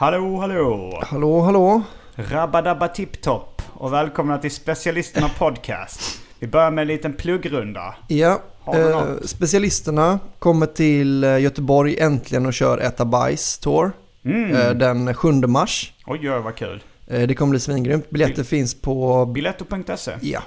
Hallå, hallå! Hallå, hallå. Rabba-dabba tipp-topp och välkomna till Specialisterna Podcast. Vi börjar med en liten pluggrunda. Ja, eh, specialisterna kommer till eh, Göteborg äntligen och kör Äta Bajs Tour. Mm. Eh, den 7 mars. Oj, oj, vad kul. Eh, det kommer bli svingrymt. Biljetter finns på... Biletto.se. Ja.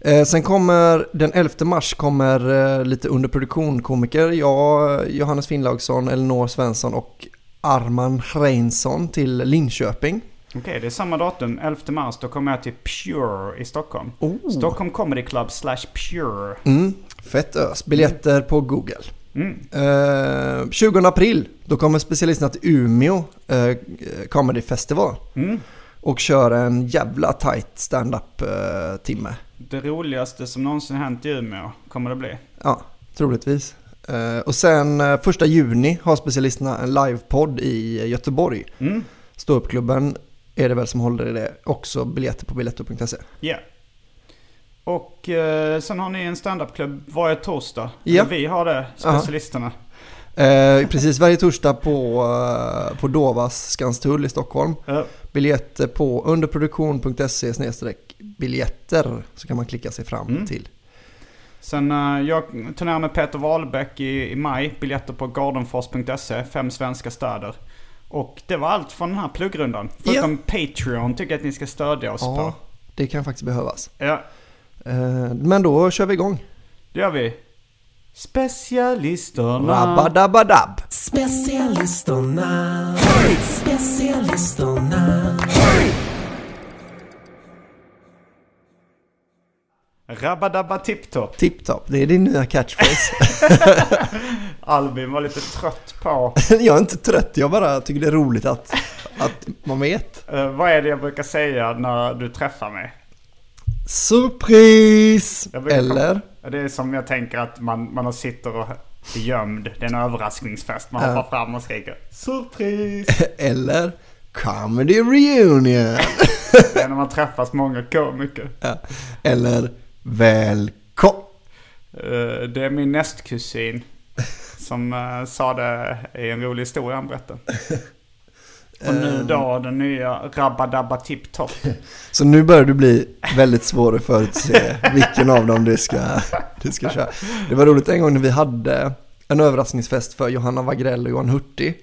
Eh, sen kommer den 11 mars kommer eh, lite underproduktion komiker. Jag, Johannes Finnlaugsson, Elinor Svensson och Arman Reinsson till Linköping. Okej, det är samma datum, 11 mars. Då kommer jag till Pure i Stockholm. Oh. Stockholm Comedy Club slash Pure. Mm, fett ös. Biljetter på Google. Mm. Eh, 20 april, då kommer specialisterna till Umeå eh, Comedy Festival. Mm. Och kör en jävla tight stand-up eh, timme. Det roligaste som någonsin hänt i Umeå kommer det bli. Ja, troligtvis. Eh, och sen eh, första juni har specialisterna en livepodd i Göteborg. Mm. Ståuppklubben är det väl som håller i det. Också biljetter på biletto.se. Ja. Och eh, sen har ni en standupklubb varje torsdag. Eller Vi har det, specialisterna. Eh, precis, varje torsdag på, eh, på Dovas Skanstull i Stockholm. Ja. Biljetter på underproduktion.se biljetter så kan man klicka sig fram Mm. till. Sen eh, jag turnerar med Peter Wahlbeck i, i maj. Biljetter på gardenfors.se. Fem svenska städer. Och det var allt från den här pluggrundan. Förutom Patreon tycker jag att ni ska stödja oss Ja, på. det kan faktiskt behövas. Ja, Eh, men då kör vi igång. det gör vi. Specialisterna. Rabadabadab. Specialisterna, specialisterna. Rabadabba tipptopp. Tipptopp, det är din nya catchphrase. Albin var lite trött på. jag är inte trött, jag bara tycker det är roligt att, att man vet. Uh, vad är det jag brukar säga när du träffar mig? Surprise! Eller? komma- Det är som jag tänker att man, man sitter och är gömd. Det är en överraskningsfest. Man Ja. hoppar fram och skriker Surprise! Eller? Comedy reunion. Det är när man träffas många komiker. Ja. Eller välkommen. Eh, Det är min nästkusin som eh, sa det i en rolig historia han berättade. Och nu Ehm. då den nya Rabba-Dabba Tipp-Topp. Så nu börjar det bli väldigt svårt att förutse vilken av dem du ska, du ska köra. Det var roligt en gång när vi hade en överraskningsfest för Johanna Wagrell och Johan Hurtig.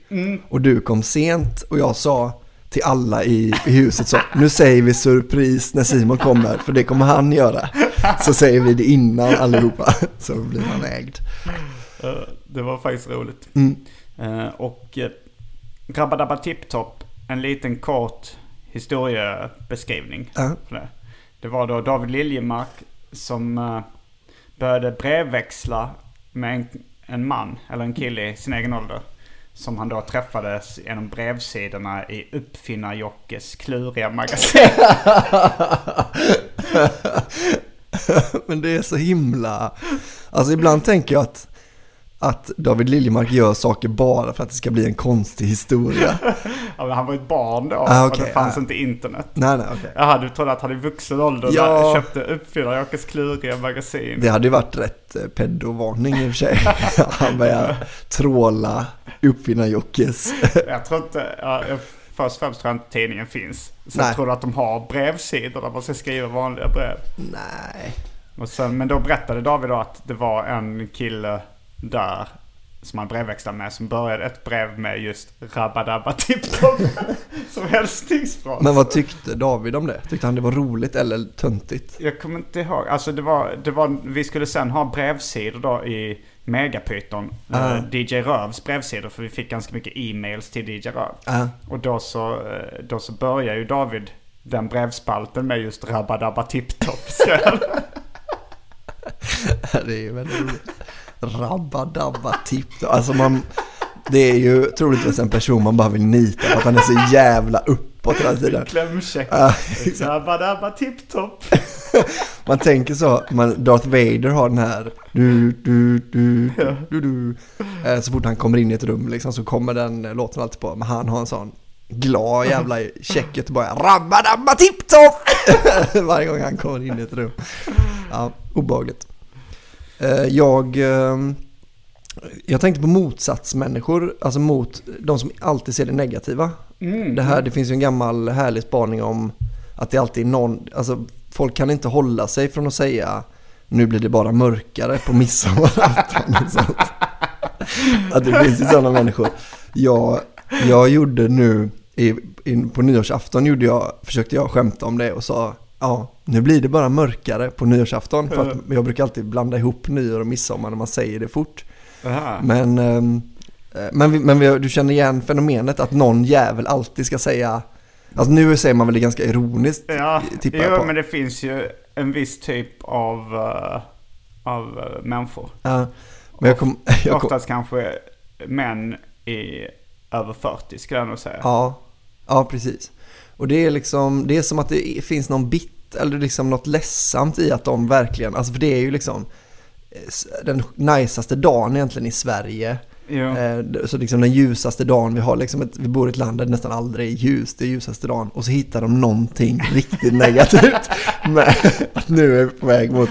Och du kom sent och jag sa till alla i, i huset så, nu säger vi surpris när Simon kommer, för det kommer han göra. Så säger vi det innan allihopa, så blir han ägd. Eh, Det var faktiskt roligt. Mm. Eh, Och eh, Rabba-Dabba Tipp-Topp, en liten kort historiebeskrivning. Ja. för det. Var då David Liljemark som började brevväxla med en, en man, eller en kille i sin egen ålder. Som han då träffade genom brevsidorna i Uppfinnar-Jockes kluriga magasin. Men det är så himla... Alltså ibland tänker jag att, att David Liljemark gör saker bara för att det ska bli en konstig historia. Ja, men han var ett barn då Ah, och okej, det fanns ah. inte internet. nej, nej, okej. Jaha, du trodde att han i vuxen ålder Ja. köpte Uppfinnar-Jockes kluriga magasin? Det hade ju varit rätt eh, pedovarning i och för sig. Han börjar tråla Uppfinnar-Jockes. Jag tror inte, ja, jag- först och främst tror jag inte tidningen finns. Sen Nej. tror du att de har brevsidor där man ska skriva vanliga brev. Nej. Och sen, men då berättade David då att det var en kille där som han brevväxlade med som började ett brev med just Rabba Tiptop som hälsningsfras. Men vad tyckte David om det? Tyckte han det var roligt eller töntigt? Jag kommer inte ihåg. Alltså det var, det var, vi skulle sen ha brevsidor då i Megapython. Ah. Eh, DJ Rövs brevsidor för vi fick ganska mycket e-mails till DJ Röv. Ja. Och då så, eh, då så börjar ju David den brevspalten med just Rabba Tiptop. Det är ju väldigt roligt. Rabba dabba tipp. Alltså man, det är ju troligtvis en person man bara vill nita för att han är så jävla uppåt hela tiden. Klämkäck. Ja, exakt. Rabba Dabba Tiptop. Man tänker så, man, Darth Vader har den här du, du, du, du, du, du. Eh, Så fort han kommer in i ett rum liksom så kommer den eh, låten alltid på. Men han har en sån glad jävla check Göteborg. Rabba dabba tipptopp! Varje gång han kommer in i ett rum. Ja, obehagligt. Eh, Jag, eh, jag tänkte på motsatsmänniskor, alltså mot de som alltid ser det negativa. Det, här, det finns ju en gammal härlig spaning om att det alltid är någon, alltså folk kan inte hålla sig från att säga nu blir det bara mörkare på midsommarafton. Att det finns ju sådana människor. Jag, jag gjorde nu, i, in, på nyårsafton gjorde jag, försökte jag skämta om det och sa ja, nu blir det bara mörkare på nyårsafton. För att jag brukar alltid blanda ihop nyår och midsommar när man säger det fort. Aha. Men, ehm, eh, men, vi, men vi, du känner igen fenomenet att någon jävel alltid ska säga, alltså nu säger man väl det ganska ironiskt, Ja, tippar jag på. jo, men det finns ju en viss typ av, eh, av eh, människor. Ja, men jag kom, jag kom, Oftast kanske män i över 40 skulle jag nog säga. ja, ja, precis. Och det är liksom, det är som att det finns någon bit, eller liksom något ledsamt i att de verkligen, alltså för det är ju liksom eh, den najsaste dagen egentligen i Sverige. Jo. Eh, Så liksom den ljusaste dagen, vi har liksom ett, vi bor i ett land där det nästan aldrig är ljust, det är ljusaste dagen. Och så hittar de någonting riktigt negativt med att nu är vi på väg mot.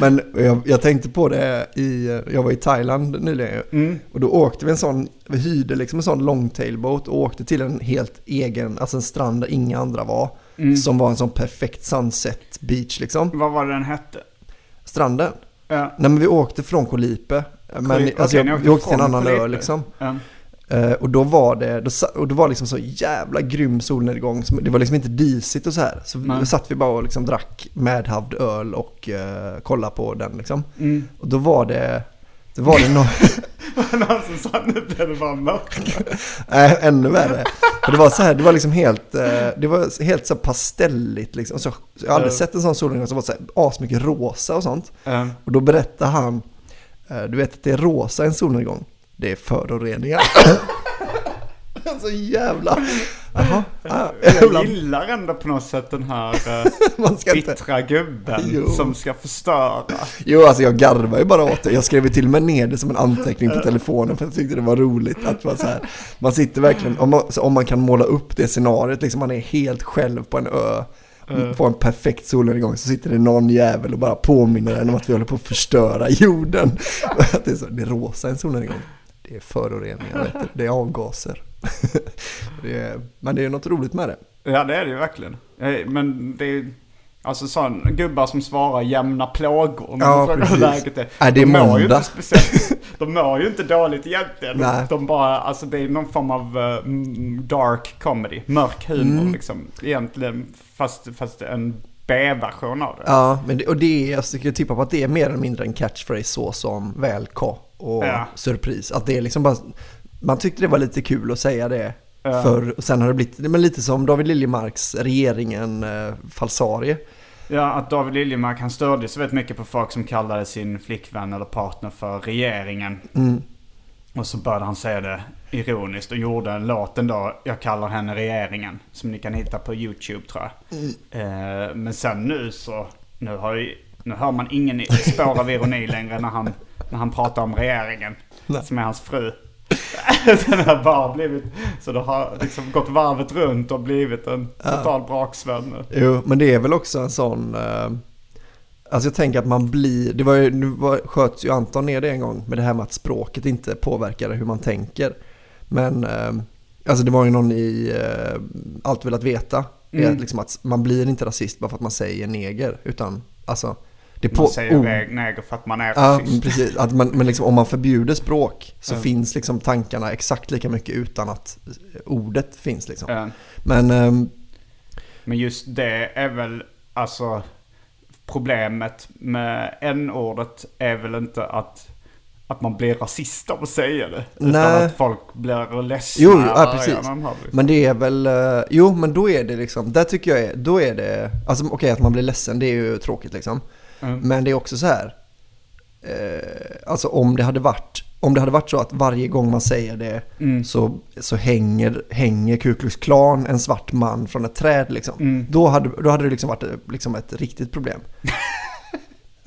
Men jag, jag tänkte på det i, jag var i Thailand nyligen. Mm. Och då åkte vi en sån, vi hyrde liksom en sån longtailboat och åkte till en helt egen, alltså en strand där inga andra var. Mm. Som var en sån perfekt sunset beach liksom. Vad var det den hette? Stranden. Ja. Nej men vi åkte från Kolipe. Men Okej, alltså, ni jag, åkte vi åkte till en annan ö liksom. Ja. Eh, och då var det, då, och det var liksom så jävla grym solnedgång. Det var liksom inte disigt och så här. Så då satt vi bara och liksom drack medhavd öl och uh, kollade på den liksom. Mm. Och då var det, det var det någon, Någon som sa nu blev bara mörkt. nej ännu värre. För det var så här, det var liksom helt, eh, det var helt så pastelligt liksom. Så, jag har aldrig sett en sån solnedgång som var så här asmycket rosa och sånt. Ja. Och då berättade han, eh, du vet att det är rosa en solnedgång. Det är föroreningar. så jävla... Jaha. ja, Jag gillar ändå på något sätt den här inte... bittra gubben Jo. som ska förstöra. Jo, alltså jag garvar ju bara åt det. Jag skrev till och med ner det som en anteckning på telefonen för jag tyckte det var roligt att man så här, man sitter verkligen, om man, om man kan måla upp det scenariot, liksom man är helt själv på en ö, på en perfekt solnedgång så sitter det någon jävel och bara påminner en om att vi håller på att förstöra jorden. Det, är så, det är rosa en solnedgång. Det är föroreningar, det är avgaser. Det är, men det är något roligt med det. Ja det är det ju verkligen. Eh, Men det är alltså sån gubbar som svarar jämna plågor när Ja, precis. läget är. Nej, det är de mår ju måndag. inte speciellt. De mår ju inte dåligt egentligen. Nej. De bara, alltså det är någon form av eh, mm, dark comedy. Mörk humor Mm. liksom. Egentligen fast, fast en B-version av det. Ja, men det, och det är, jag skulle tippa på att det är mer eller mindre en catchphrase så som välka och Ja. surpris. Att det är liksom bara, man tyckte det var lite kul att säga det Ja. förr och sen har det blivit, men lite som David Liljemarks regeringen eh, falsarie. Ja, att David Liljemark han störde sig väldigt mycket på folk som kallade sin flickvän eller partner för regeringen. Mm. Och så började han säga det ironiskt och gjorde en låt då, Jag kallar henne regeringen. Som ni kan hitta på YouTube tror jag. Mm. Eh, men sen nu så, nu, har ju, nu hör man ingen spår av ironi längre när han när han pratar om regeringen. Nej. Som är hans fru. Den har bara blivit, så det har liksom gått varvet runt och blivit en total braksvän nu. Jo, men det är väl också en sån... Eh, alltså jag tänker att man blir... Det var ju, nu var, sköts ju Anton ner det en gång med det här med att språket inte påverkar hur man tänker. Men eh, alltså det var ju någon i eh, Allt velat veta. Det är Mm. liksom att man blir inte rasist bara för att man säger neger. Utan alltså... Det Man på, säger ord- oh. neger för att man är Ja, rasist. precis. Att man, men liksom, om man förbjuder språk så Mm. finns liksom tankarna exakt lika mycket utan att eh, ordet finns. Liksom. Ja. Men ehm, Men just det är väl alltså problemet med n-ordet är väl inte att, att man blir rasist av att säga det. Utan Nej. att folk blir ledsna. Jo, ja, precis. liksom. Men det är väl, eh, jo men då är det liksom, där tycker jag är, då är det, alltså okej att man blir ledsen det är ju tråkigt liksom. Mm. Men det är också så här, eh, alltså om det hade varit, om det hade varit så att varje gång man säger det Mm. så, så hänger, hänger Ku Klux Klan en svart man från ett träd liksom. Mm. Då, hade, då hade det liksom varit eh, liksom ett riktigt problem.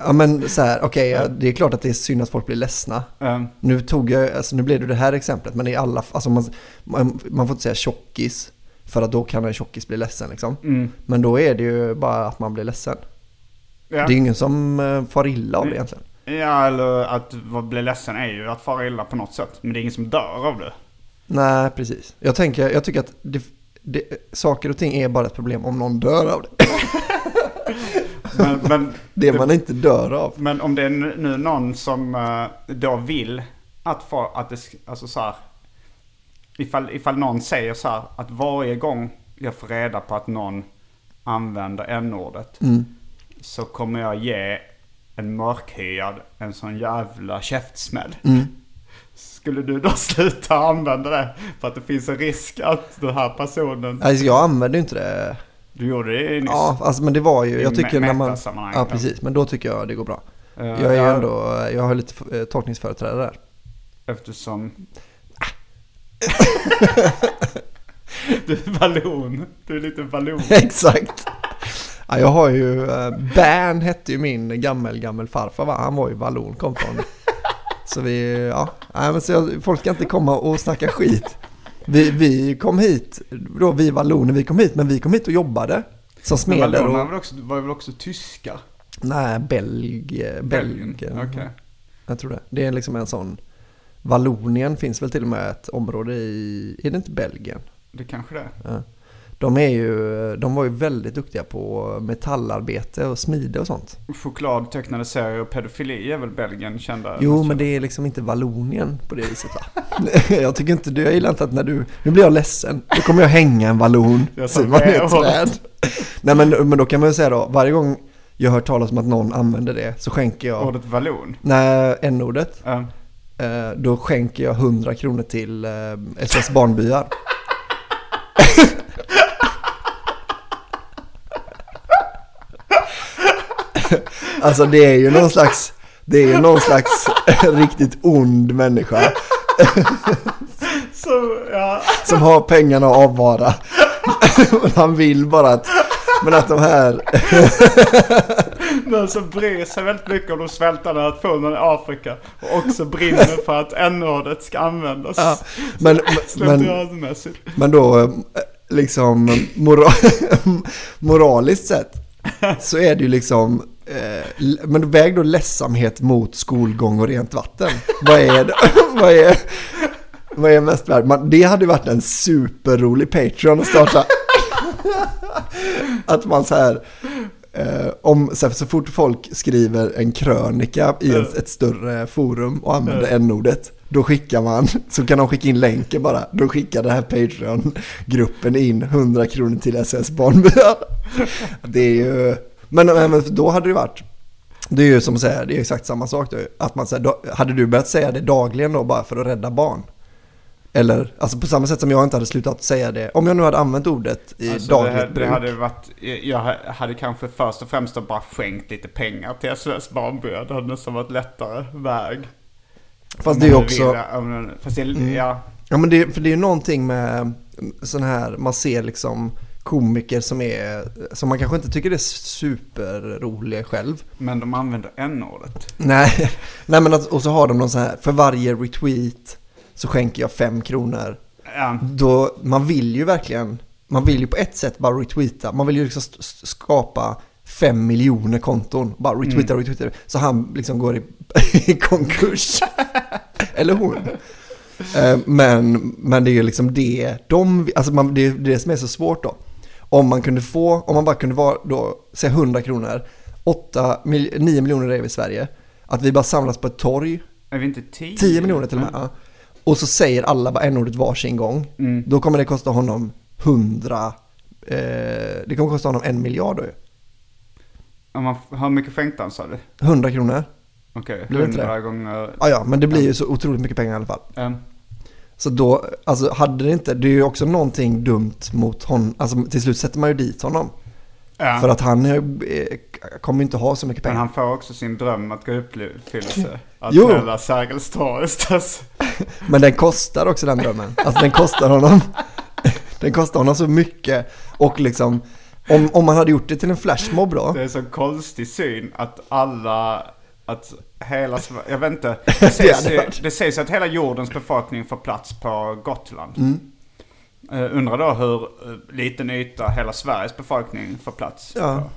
ja men så här, okej ja, det är klart att det är synd att folk blir ledsna. Mm. Nu tog jag, alltså nu blev det det här exemplet, men i alla, alltså man, man, man får inte säga tjockis. För att då kan en tjockis bli ledsen liksom. Mm. Men då är det ju bara att man blir ledsen. Ja. Det är ingen som eh, far illa av det egentligen. ja, eller att bli ledsen är ju att fara illa på något sätt. Men det är ingen som dör av det. Nej, precis. Jag, tänker, jag tycker att det, det, saker och ting är bara ett problem om någon dör av det. Men, men, Det man inte dör av. men om det är nu någon som eh, då vill att få, att det, alltså så här. Ifall, ifall någon säger så här att varje gång jag får reda på att någon använder n-ordet Mm. så kommer jag ge en mörkhyad en sån jävla käftsmäll. Mm. Skulle du då sluta använda det för att det finns en risk att den här personen... Alltså jag använder inte det. Du gjorde det nyss. Ja, alltså, men det var ju, jag tycker när man... Ja, precis. Men då tycker jag det går bra. Eh, Jag är ju ja, ändå, jag har lite eh, tolkningsföreträde där. Eftersom... du är ballon. Du är lite ballon. Exakt. Ja, jag har ju, eh, Bern hette ju min gammel, gammel farfar va? Han var ju vallon, kom från. Så vi, ja, nej, men så jag, folk ska inte komma och snacka skit. Vi, vi kom hit, då vi valloner, vi kom hit, men vi kom hit och jobbade. Som Men smeder vallonerna var också, var väl också tyska? nej, belg, belg. Okej. Jag tror det. Det är liksom en sån, Vallonien finns väl till och med ett område i, är det inte Belgien? Det kanske det är. Ja. De, är ju, de var ju väldigt duktiga på metallarbete och smide och sånt. Choklad, tecknade serier och pedofili är väl Belgien kända? Jo, men det är liksom inte Vallonien på det viset va? jag tycker inte, jag gillar inte att när du, nu blir jag ledsen, då kommer jag hänga en vallon, Simon i ett träd. Nej men, men då kan man ju säga då, varje gång jag hör talas om att någon använder det så skänker jag, Ordet vallon? nej, n-ordet, eh, då skänker jag 100 kronor till eh, SOS Barnbyar. Alltså det är ju någon slags, det är ju någon slags riktigt ond människa Så, ja. som har pengarna att avvara. Men han vill bara att, men att de här, Någon som bryr sig väldigt mycket om de svältande nationerna i Afrika. Och också brinner för att n-ordet ska användas. ja, men, men, men då eh, liksom mora, moraliskt sett så är det ju liksom, men väg då ledsamhet mot skolgång och rent vatten. Vad är det? Vad är, vad är mest värt? Man, det hade varit en superrolig Patreon att starta. Att man så här, eh, om, så, här, så fort folk skriver en krönika i en, ett större forum och använder n-ordet, då skickar man, så kan de skicka in länken bara, då skickar den här Patreon-gruppen in 100 kronor till SS Barnbyar. Det är ju, men, men då hade det varit, det är ju som att säga, det är exakt samma sak då, att man säger, då, hade du börjat säga det dagligen då bara för att rädda barn? Eller, alltså på samma sätt som jag inte hade slutat säga det, om jag nu hade använt ordet i Alltså, det, dagligt här- det bruk. hade varit, jag hade kanske först och främst bara skänkt lite pengar till SOS Barnbyar. Det hade nästan varit lättare väg. Fast det är man också, vill, fast det, Mm. ja. ja men det, för det är ju någonting med sån här, man ser liksom komiker som är, som man kanske inte tycker är superroliga själv. Men de använder n-ordet. Nej, nej men att, och så har de någon sån här, för varje retweet så skänker jag fem kronor. Ja. Då, man vill ju verkligen, man vill ju på ett sätt bara retweeta. Man vill ju liksom skapa fem miljoner konton. Bara retweeta, retweeta. Så han liksom går i, i konkurs. Eller hon. Eh, Men, men det är ju liksom det, de, alltså man, det är det som är så svårt då. Om man kunde få, om man bara kunde vara då, säg 100 kronor, 8, 9 miljoner vi i Sverige. Att vi bara samlas på ett torg, Är vi inte tio? 10 miljoner till och med. Ja. Och så säger alla bara n-ordet varsin gång. Mm. Då kommer det kosta honom 100, eh, det kommer kosta honom en miljard då ju. Om man, hur mycket skänkte han sa du? 100 kronor. Okej, inte hundra gånger... Ja, ja, men det blir ju så otroligt mycket pengar i alla fall. Um, Så då, alltså hade det inte, det är ju också någonting dumt mot honom, alltså till slut sätter man ju dit honom. ja. För att han eh, kommer inte ha så mycket Men pengar. han får också sin dröm att gå i uppfyllelse. Att Jo. smälla Sergels torg. Men den kostar också den drömmen. Alltså den kostar honom, den kostar honom så mycket. Och liksom, om, om man hade gjort det till en flashmob då. Det är så konstig syn att alla, att hela jag vet inte. Det sägs, det att hela jordens befolkning får plats på Gotland. Mm. Uh, undrar då hur uh, liten yta hela Sveriges befolkning får plats Ja. på.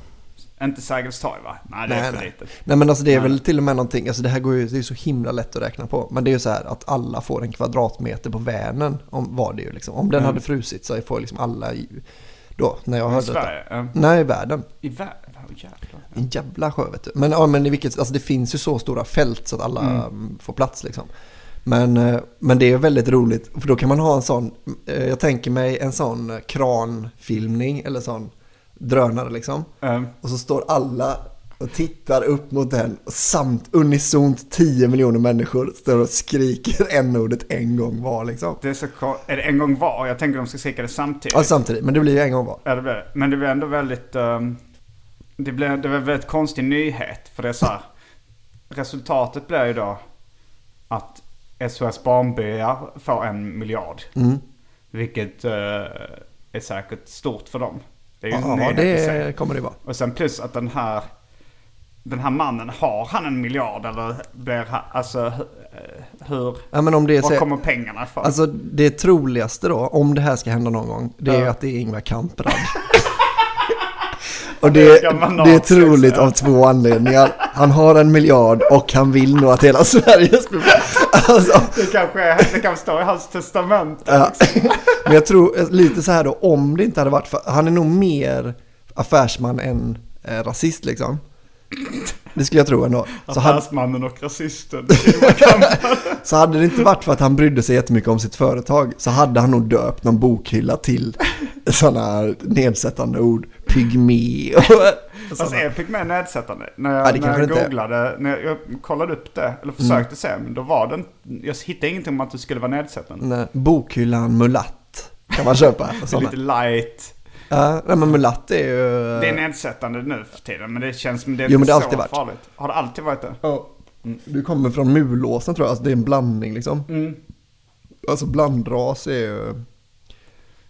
Inte Sergels torg va? Nej det är Nej, för nej. litet. Nej men alltså det är Nej. väl till och med någonting, alltså det här går ju, det är så himla lätt att räkna på. Men det är ju så här att alla får en kvadratmeter på Vänern, om, var det ju liksom. Om den Mm. hade frusit så får liksom alla, då, när jag hörde detta. Sverige? Uh, Nej, i världen. I världen? Jävlar. En jävla sjö vet du. Men, ja, men i vilket, alltså det finns ju så stora fält så att alla Mm. mm, får plats liksom. Men, eh, men det är väldigt roligt, för då kan man ha en sån, eh, jag tänker mig en sån kranfilmning eller sån drönare liksom. Um, Och så står alla och tittar upp mot den och samt unisont 10 miljoner människor står och skriker n-ordet en gång var liksom. det är så Är det en gång var? Jag tänker de ska skrika det samtidigt. Ja, samtidigt, men det blir ju en gång var. Ja, det blir det. Men det blir ändå väldigt... ehm, det blir det var en väldigt konstig nyhet. För det är så här. Resultatet blir ju då att SOS Barnbyar får en miljard. Mm. Vilket eh, är säkert stort för dem. Det är ju Ja, det kommer det vara. Och sen plus att den här... Den här mannen, har han en miljard eller blir han... Alltså eh, hur... Ja, men om det är Var kommer pengarna ifrån? Alltså det troligaste då, om det här ska hända någon gång, det är Ja. att det är Ingvar Kamprad. Och det, det är troligt av två anledningar. Han har en miljard och han vill nog att hela Sveriges alltså, det, kanske är, det kanske står i hans testament. ja. Men jag tror eh, lite så här då, om det inte hade varit för, han är nog mer affärsman än eh, rasist liksom. Det skulle jag tro ändå. Så hade, Affärsmannen och rasisten. så hade det inte varit för att han brydde sig jättemycket om sitt företag så hade han nog döpt någon bokhylla till sådana nedsättande ord. Pygmé och Fast sådana. är pygmé nedsättande? När Ja, jag, det när jag googlade, när jag, jag kollade upp det, eller försökte se, men då var den, jag hittade ingenting om att det skulle vara nedsättande. Nej, Bokhyllan Mulatt kan man köpa. Lite light. Ja, nej, men Mulatt är ju... Det är nedsättande nu för tiden, men det känns som det är Jo, inte det så alltid varit. farligt. Har det alltid varit det? Ja. Du kommer från mulåsen tror jag, alltså det är en blandning liksom. Mm. Alltså blandras är ju...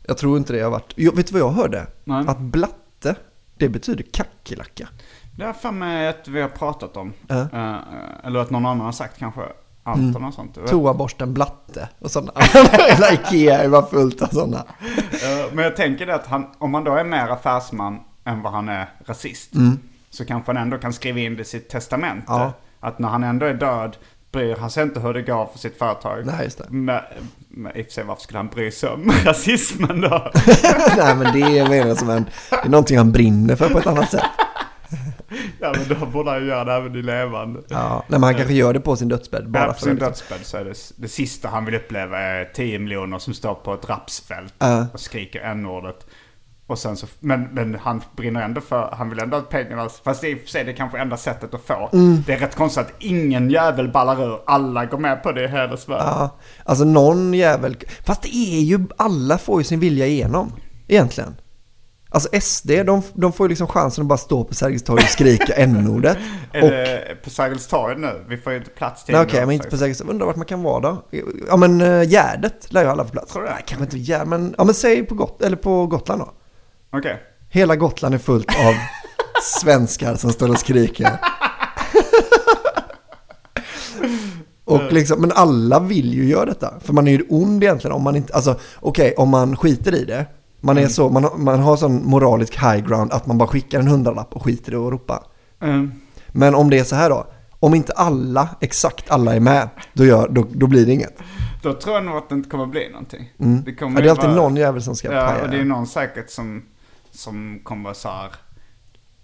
Jag tror inte det har varit... Jo, vet du vad jag hörde? Nej. Att blatte, det betyder kackerlacka. Det har för mig att vi har pratat om. Eh, eller att någon annan har sagt kanske. Anton och sånt. Toaborsten blatte och sådana. Hela Ikea bara fullt av sådana. Eh, men jag tänker det att han, om han då är mer affärsman än vad han är rasist. Så kanske han ändå kan skriva in det i sitt testamente. Ja. Att när han ändå är död bryr han sig inte hur det går för sitt företag. Nej, just det. Men, men i och för sig varför skulle han bry sig om rasismen då? Nej men det är som en... Det är någonting han brinner för på ett annat sätt. ja men då borde han göra det även i levande. Ja, nej, men han kanske gör det på sin dödsbädd bara Bara på för sin det. dödsbädd så är det, det sista han vill uppleva är 10 miljoner som står på ett rapsfält Ja. och skriker n-ordet. Och sen så, men, men han brinner ändå för, han vill ändå att pengarna, fast i och för sig det kanske enda sättet att få. Mm. Det är rätt konstigt att ingen jävel ballar ur, alla går med på det i hela Sverige. Ja, alltså någon jävel... Fast det är ju... Alla får ju sin vilja igenom. Egentligen. Alltså SD, de, de får ju liksom chansen att bara stå på Sergels torg och skrika n-ordet. Det på Sergels torg nu? Vi får ju inte plats till okej, då, men inte på. Sergels torg. Undrar vart man kan vara då? Ja men uh, Gärdet lär ju alla få plats. Det? Nej, kanske inte Gärdet, men... Ja men säg på, Got eller på Gotland då. Okej. Hela Gotland är fullt av svenskar som står och skriker. Och liksom, men alla vill ju göra detta. För man är ju ond egentligen om man inte, alltså okej om man skiter i det. Man är så, man, har- man har sån moralisk high ground att man bara skickar en hundralapp och skiter i att ropa. Mm. Men om det är så här då, om inte alla, exakt alla är med, då, gör, då, då blir det inget. Då tror jag nog att det inte kommer bli någonting. Mm. Det, kommer Ja, det är alltid vara- någon jävel som ska Ja, paja. och det är någon säkert som, som kommer så här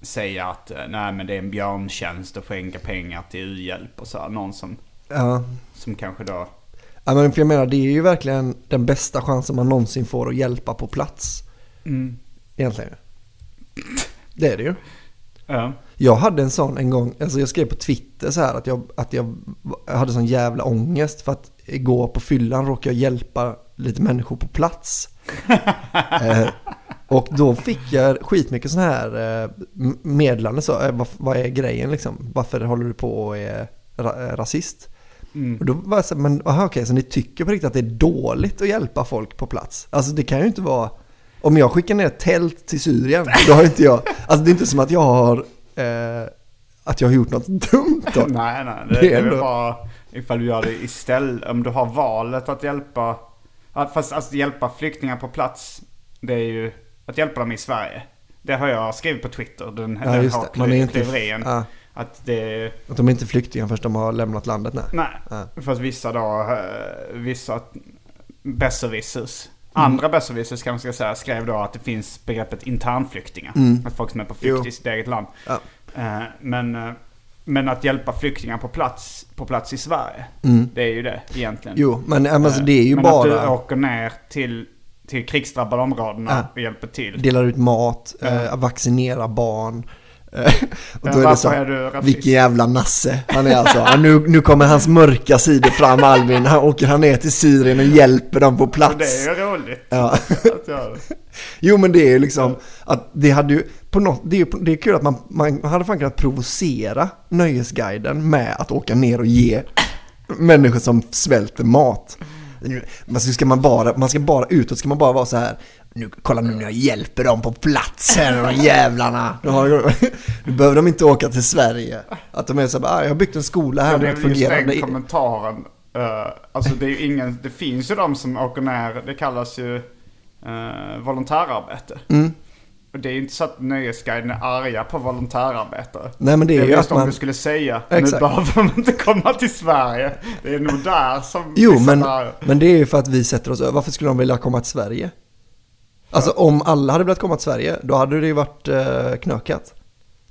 säga att eh, nej men det är en björntjänst att skänka pengar till u-hjälp och så här. Någon som, Ja. som kanske då... ja, men jag menar det är ju verkligen den bästa chansen man någonsin får att hjälpa på plats. Mm. Egentligen. Det är det ju. Ja. Jag hade en sån en gång, alltså jag skrev på Twitter så här att jag, att jag hade sån jävla ångest för att igår på fyllan råkade jag hjälpa lite människor på plats. eh, och då fick jag skitmycket sån här eh, meddelande så, eh, vad, vad är grejen liksom? Varför håller du på och är ra- eh, rasist? Mm. Och då var jag så här, men aha, okej, så ni tycker på riktigt att det är dåligt att hjälpa folk på plats? Alltså det kan ju inte vara, om jag skickar ner ett tält till Syrien, då har inte jag, alltså det är inte som att jag har, eh, att jag har gjort något dumt då. Nej, nej. Det, Det är väl bara ifall du gör det istället. Om du har valet att hjälpa... Att, fast att hjälpa flyktingar på plats. Det är ju att hjälpa dem i Sverige. Det har jag skrivit på Twitter. Den, Ja, den har. Man är inte- teorin. ja. Att det... Att de är inte flyktingar först de har lämnat landet, nej. Nej. Ja. Fast vissa då, eh, vissa besserwissers. Andra besserwissers kanske ska säga, skrev då att det finns begreppet internflyktingar. Att folk som är på flykt Jo. i sitt eget land. Ja. Eh, Men, eh, men att hjälpa flyktingar på plats, på plats i Sverige. Det är ju det egentligen. Jo, men men alltså, det är ju men att du bara åker ner till, till krigsdrabbade områdena Ja. och hjälper till. dela ut mat, Ja. eh, vaccinera barn. Och då är det så, vilken jävla nasse han är alltså. Ja, nu, nu kommer hans mörka sidor fram Albin. Han åker han ner till Syrien och hjälper dem på plats. det är ju roligt. Ja. Jo men det är ju liksom att det hade ju på något, det är, det är kul att man, man hade fan kunnat provocera Nöjesguiden med att åka ner och ge människor som svälter mat. Men så ska man bara, man ska bara utåt ska man bara vara så här. Nu, kolla nu när jag hjälper dem på plats här de jävlarna. Har, då behöver de inte åka till Sverige. Att de är så här, ah, jag har byggt en skola här Ja, och det det är väl just den kommentaren. Uh, alltså det är ju ingen, det finns ju de som åker ner, det kallas ju uh, volontärarbete. Mm. Och det är ju inte så att Nöjesguiden är arga på volontärarbetare. Nej men det är Det ju just att om man... du skulle säga, Exakt. nu behöver de inte komma till Sverige. Det är nog där som Jo, vissa men, men det är ju för att vi sätter oss över. Varför skulle de vilja komma till Sverige? Alltså om alla hade velat komma till Sverige, då hade det ju varit eh, knökat.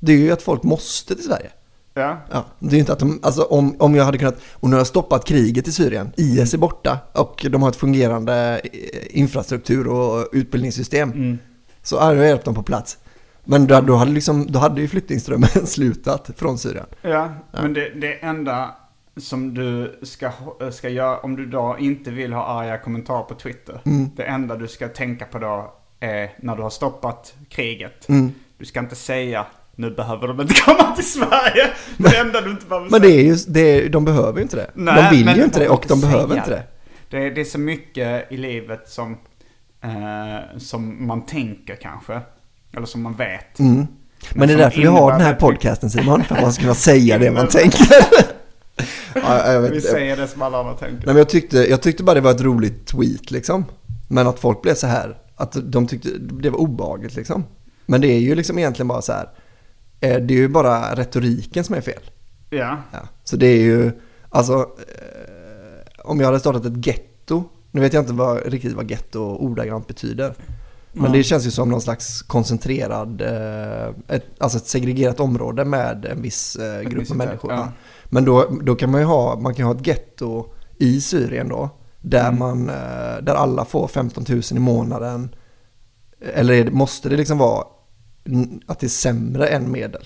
Det är ju att folk måste till Sverige. Ja. Ja, det är ju inte att de, alltså om, om jag hade kunnat, och nu har jag stoppat kriget i Syrien, IS är borta och de har ett fungerande eh, infrastruktur och utbildningssystem. Mm. Så hade jag hjälpt dem på plats. Men då, då, hade liksom, då hade ju flyktingströmmen slutat från Syrien. Ja, men det, det enda som du ska, ska göra, om du då inte vill ha arga kommentarer på Twitter. Mm. Det enda du ska tänka på då är när du har stoppat kriget. Mm. Du ska inte säga nu behöver de inte komma till Sverige. Det enda du inte behöver Men säga. det är ju, det är, de behöver ju inte det. Nej, de vill men ju inte det och de behöver säga inte det. Det är, det är så mycket i livet som, eh, som man tänker kanske. Eller som man vet. Mm. Men, det är därför vi har den här podcasten Simon, för att man ska kunna säga det man tänker. Ja, jag vet Vi säger det som alla andra tänker. Nej, men jag, tyckte, jag tyckte bara det var ett roligt tweet liksom. Men att folk blev så här, att de tyckte det var obehagligt liksom. Men det är ju liksom egentligen bara så här, eh, det är ju bara retoriken som är fel. Ja. Ja. Så det är ju, alltså, eh, om jag hade startat ett getto, nu vet jag inte vad, riktigt vad getto ordagrant betyder. Men Ja. det känns ju som någon slags koncentrerad, eh, ett, alltså ett segregerat område med en viss eh, grupp Etnicitet, människor. ja. Men då, då kan man ju ha, man kan ha ett getto i Syrien då, där, Mm. man, eh, där alla får 15 000 i månaden. Eller är måste det liksom vara att det är sämre än medel?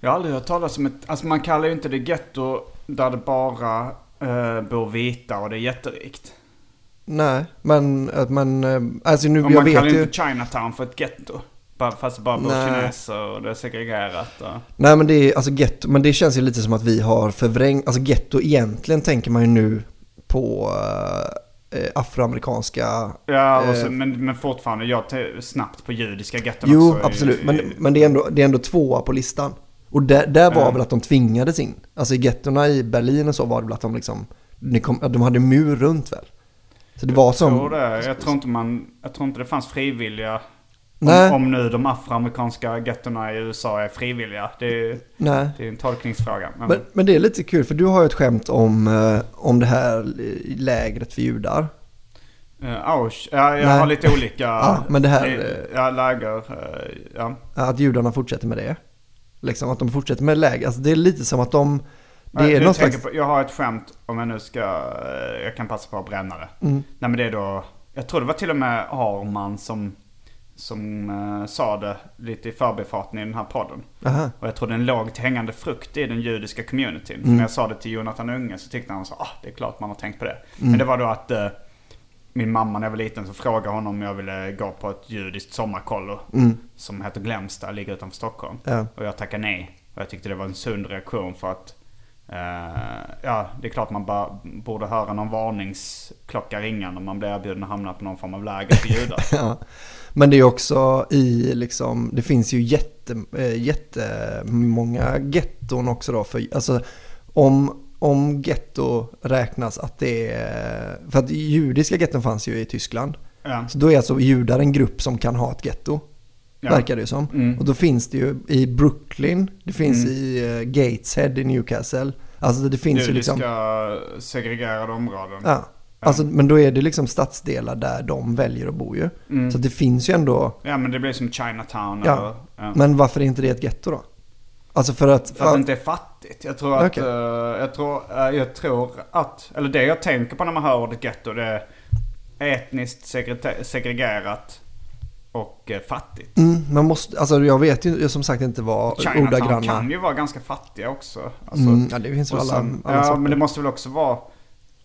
Jag har aldrig hört talas om ett... Alltså man kallar ju inte det getto där det bara eh, bor vita och det är jätterikt. Nej, men, men eh, alltså nu, Och jag man vet kallar ju... inte Chinatown för ett getto. Fast bara bor kineser och det är segregerat. Och... Nej men det är, alltså getto, men det känns ju lite som att vi har förvrängt, alltså getto egentligen tänker man ju nu på, eh, afroamerikanska... Ja, så, eh, men, men fortfarande, jag snabbt på judiska getton Jo, också. absolut. Men, men det, är ändå, det är ändå tvåa på listan. Och där, där var Ja. väl att de tvingades in. Alltså i gettorna i Berlin och så var det väl att de liksom, ni kom, de hade mur runt väl. Så det var Jag som... tror det. Jag tror inte man, jag tror inte det fanns frivilliga. Nej. Om, om nu de afroamerikanska gettona i USA är frivilliga. Det är, Nej. det är en tolkningsfråga. Men, Men, men det är lite kul för du har ju ett skämt om, eh, om det här lägret för judar. uh, Ausch, ja, jag Nej. har lite olika Ja, men det här, ja, läger. eh, ja. Att judarna fortsätter med det. Liksom att de fortsätter med läger. Alltså det är lite som att de... Det är någon slags... på, jag har ett skämt om jag nu ska, eh, jag kan passa på att bränna det. Mm. Nej men det är då, jag tror det var till och med Arman som, som eh, sa det lite i förbifarten i den här podden. Aha. Och jag tror det är en lågt hängande frukt i den judiska communityn. Mm. För när jag sa det till Jonathan Unge så tyckte han så ah det är klart man har tänkt på det. Mm. Men det var då att eh, min mamma när jag var liten så frågade hon om jag ville gå på ett judiskt sommarkollo. Som heter Glämsta, ligger utanför Stockholm. Mm. Ja. Och jag tackade nej. Och jag tyckte det var en sund reaktion för att ja, det är klart man bara borde höra någon varningsklocka ringa när man blir erbjuden att hamna på någon form av läger för judar. Ja. Men det är också i liksom, det finns ju jätte, eh, jättemånga getton också då. För, alltså, om, om getto räknas att det är, för att judiska getton fanns ju i Tyskland. Ja. Så då är alltså judar en grupp som kan ha ett getto. Ja. Verkar det ju som. Mm. Och då finns det ju i Brooklyn, det finns Mm. i uh, Gateshead i Newcastle. Alltså det finns ju Judiska liksom... segregerade områden. Ja. Alltså, men då är det liksom stadsdelar där de väljer att bo ju. Mm. Så det finns ju ändå... Ja men det blir som Chinatown Ja. eller... Ja. Men varför är inte det ett getto då? Alltså för att... För att det inte är fattigt. Jag tror att, Okej. eh, jag, tror, eh, jag tror att, eller det jag tänker på när man hör ordet getto det är etniskt segregerat och eh, fattigt. Mm, man måste, alltså jag vet ju som sagt inte vad Chinatown ordagranna... kan ju vara ganska fattiga också. Alltså, Mm, ja, det finns väl alla, sen- alla Ja sorter. men det måste väl också vara,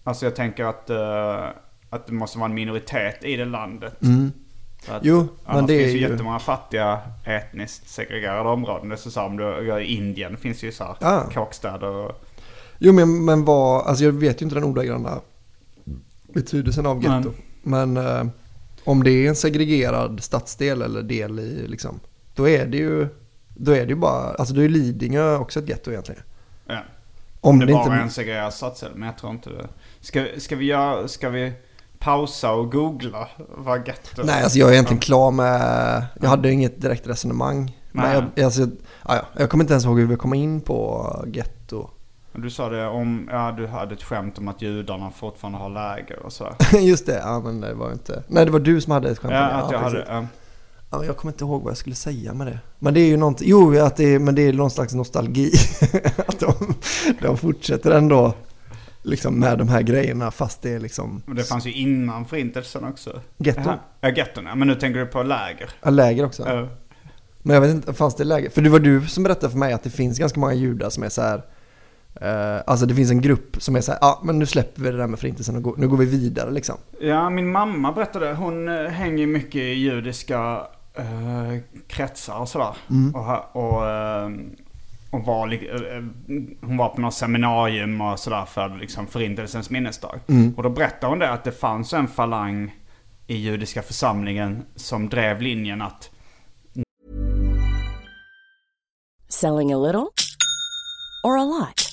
alltså jag tänker att, eh, att det måste vara en minoritet i det landet. Mm. Att Jo, men det är finns ju ju- jättemånga fattiga etniskt segregerade områden. Det är så här, om du i Indien finns ju så här Ja. kåkstäder och... Jo men, men vad, alltså jag vet ju inte den ordagranna betydelsen av getto. Nej. Men eh, om det är en segregerad stadsdel eller del i liksom, då är det ju, då är det ju bara, alltså då är Lidingö också ett getto egentligen. Ja. Om det det, bara inte... är en segregerad stadsdel, men jag tror inte det. Ska, ska, vi göra, ska vi pausa och googla vad getto Nej, alltså jag är egentligen klar med, jag hade inget direkt resonemang. Men Nej. jag, alltså, ja, ja, jag kommer inte ens ihåg hur vi kom in på getto. Du sa det om, ja du hade ett skämt om att judarna fortfarande har läger och sådär. Just det, ja men det var inte, nej det var du som hade ett skämt Ja, att jag hade, precis. ja. Ja, men jag kommer inte ihåg vad jag skulle säga med det. Men det är ju någonting, jo, att det är, men det är någon slags nostalgi. att de, de fortsätter ändå liksom med de här grejerna fast det är liksom Men det fanns ju innan förintelsen också. getto. Jaha. Ja, getton ja. Men nu tänker du på läger. Ja, läger också. Ja. Men jag vet inte, fanns det läger? För det var du som berättade för mig att det finns ganska många judar som är så här. Eh, alltså det finns en grupp som är så här, ja men nu släpper vi det där med förintelsen och går, nu går vi vidare liksom. Ja, min mamma berättade. Hon eh, hänger mycket i judiska eh, kretsar och sådär. Mm. Och, och, eh, och var, hon var på något seminarium och sådär för liksom förintelsens minnesdag. Mm. Och då berättade hon det att det fanns en falang i judiska församlingen som drev linjen att Selling a little or a lot?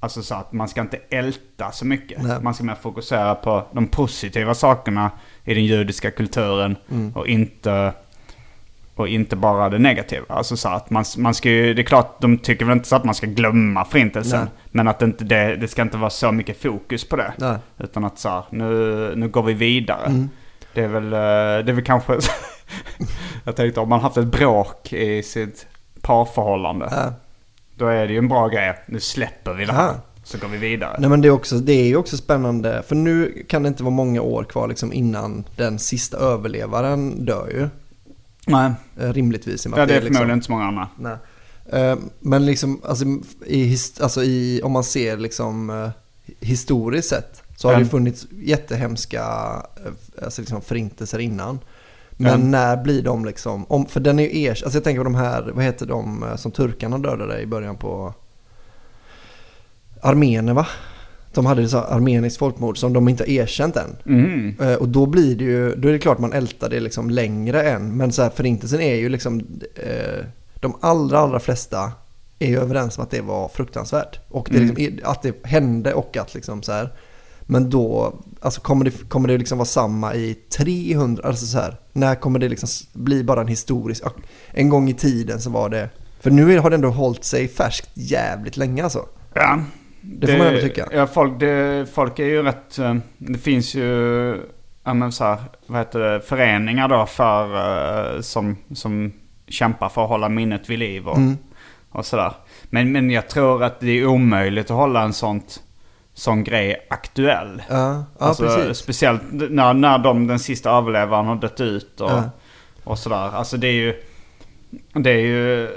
alltså så att man ska inte älta så mycket. Nej. Man ska mer fokusera på de positiva sakerna i den judiska kulturen och inte och inte bara det negativa. Alltså så att man, man ska ju, det är klart de tycker väl inte så att man ska glömma förintelsen. Nej. Men att det, inte, det, det ska inte vara så mycket fokus på det. Nej. Utan att så här, nu, nu går vi vidare. Mm. Det är väl, eh, det är väl kanske, jag tänkte om man haft ett bråk i sitt parförhållande. Ja. Då är det ju en bra grej. Nu släpper vi det här. Så går vi vidare. Nej men det är, också, det är ju också spännande, för nu kan det inte vara många år kvar liksom innan den sista överlevaren dör ju. Nej. Eh, Rimligtvis. Ja, det är liksom- förmodligen inte så många andra. Nej. Eh, Men liksom, alltså, i, alltså i, om man ser liksom eh, historiskt sett så har det Mm. ju funnits jättehemska eh, alltså liksom förintelser innan. Men Mm. när blir de liksom, om, för den är ju ers, alltså jag tänker på de här, vad heter de eh, som turkarna dödade i början på armener va? De hade så armeniskt folkmord som de inte har erkänt än. Mm. Eh, Och då blir det ju, då är det klart man ältar det liksom längre än. Men så här, förintelsen är ju liksom, eh, de allra, allra flesta är ju överens om att det var fruktansvärt. Och det är liksom, att det hände och att liksom så här. Men då, alltså kommer det, kommer det liksom vara samma i 300, alltså så här. När kommer det liksom bli bara en historisk, en gång i tiden så var det, för nu har det ändå hållit sig färskt jävligt länge alltså. Ja. Det får man ändå tycka. Ja, folk, det, folk är ju rätt... eh, Det finns ju... Ja, men så här, vad heter det? Föreningar då för... eh, Som, som kämpar för att hålla minnet vid liv och, Mm. och sådär. Men, men jag tror att det är omöjligt att hålla en sånt, sån grej aktuell. Ja, ja alltså, precis. Speciellt när, när de, den sista överlevaren har dött ut och, Ja. och sådär. Alltså det är ju... Det är ju eh,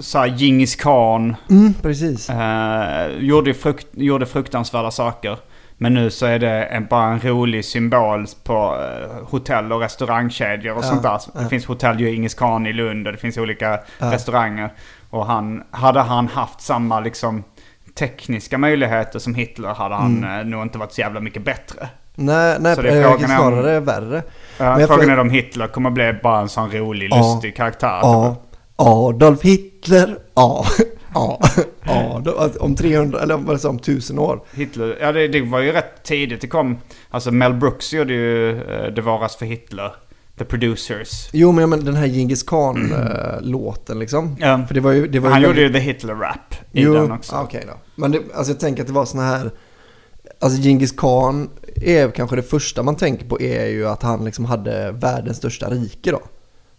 så här Djingis khan Mm, precis. eh, gjorde, frukt, gjorde fruktansvärda saker. Men nu så är det en, bara en rolig symbol på eh, hotell och restaurangkedjor och Ja, sånt där. ja. Det finns hotell Djingis khan i Lund och det finns olika restauranger. Och han, hade han haft samma liksom tekniska möjligheter som Hitler hade han Mm. eh, nog inte varit så jävla mycket bättre. Nej, nej Så det är eh, frågan är om- snarare värre. Jag frågan tror- är om Hitler kommer bli bara en sån rolig, Ja. lustig karaktär. Ja, Adolf Hitler, ja, ja, ja, alltså, om 300 eller om, sa, om 1000 år. Hitler, ja det, det var ju rätt tidigt det kom. Alltså Mel Brooks gjorde ju uh, Det varas för Hitler. The Producers. Jo, men, men den här Djingis Khan-låten liksom. Ja. För det var ju, det var Han ju gjorde väldigt- ju The Hitler-rap i Jo, den också. ah, okej då. Men det, alltså jag tänker att det var såna här, alltså Djingis Khan är kanske det första man tänker på är ju att han liksom hade världens största rike då.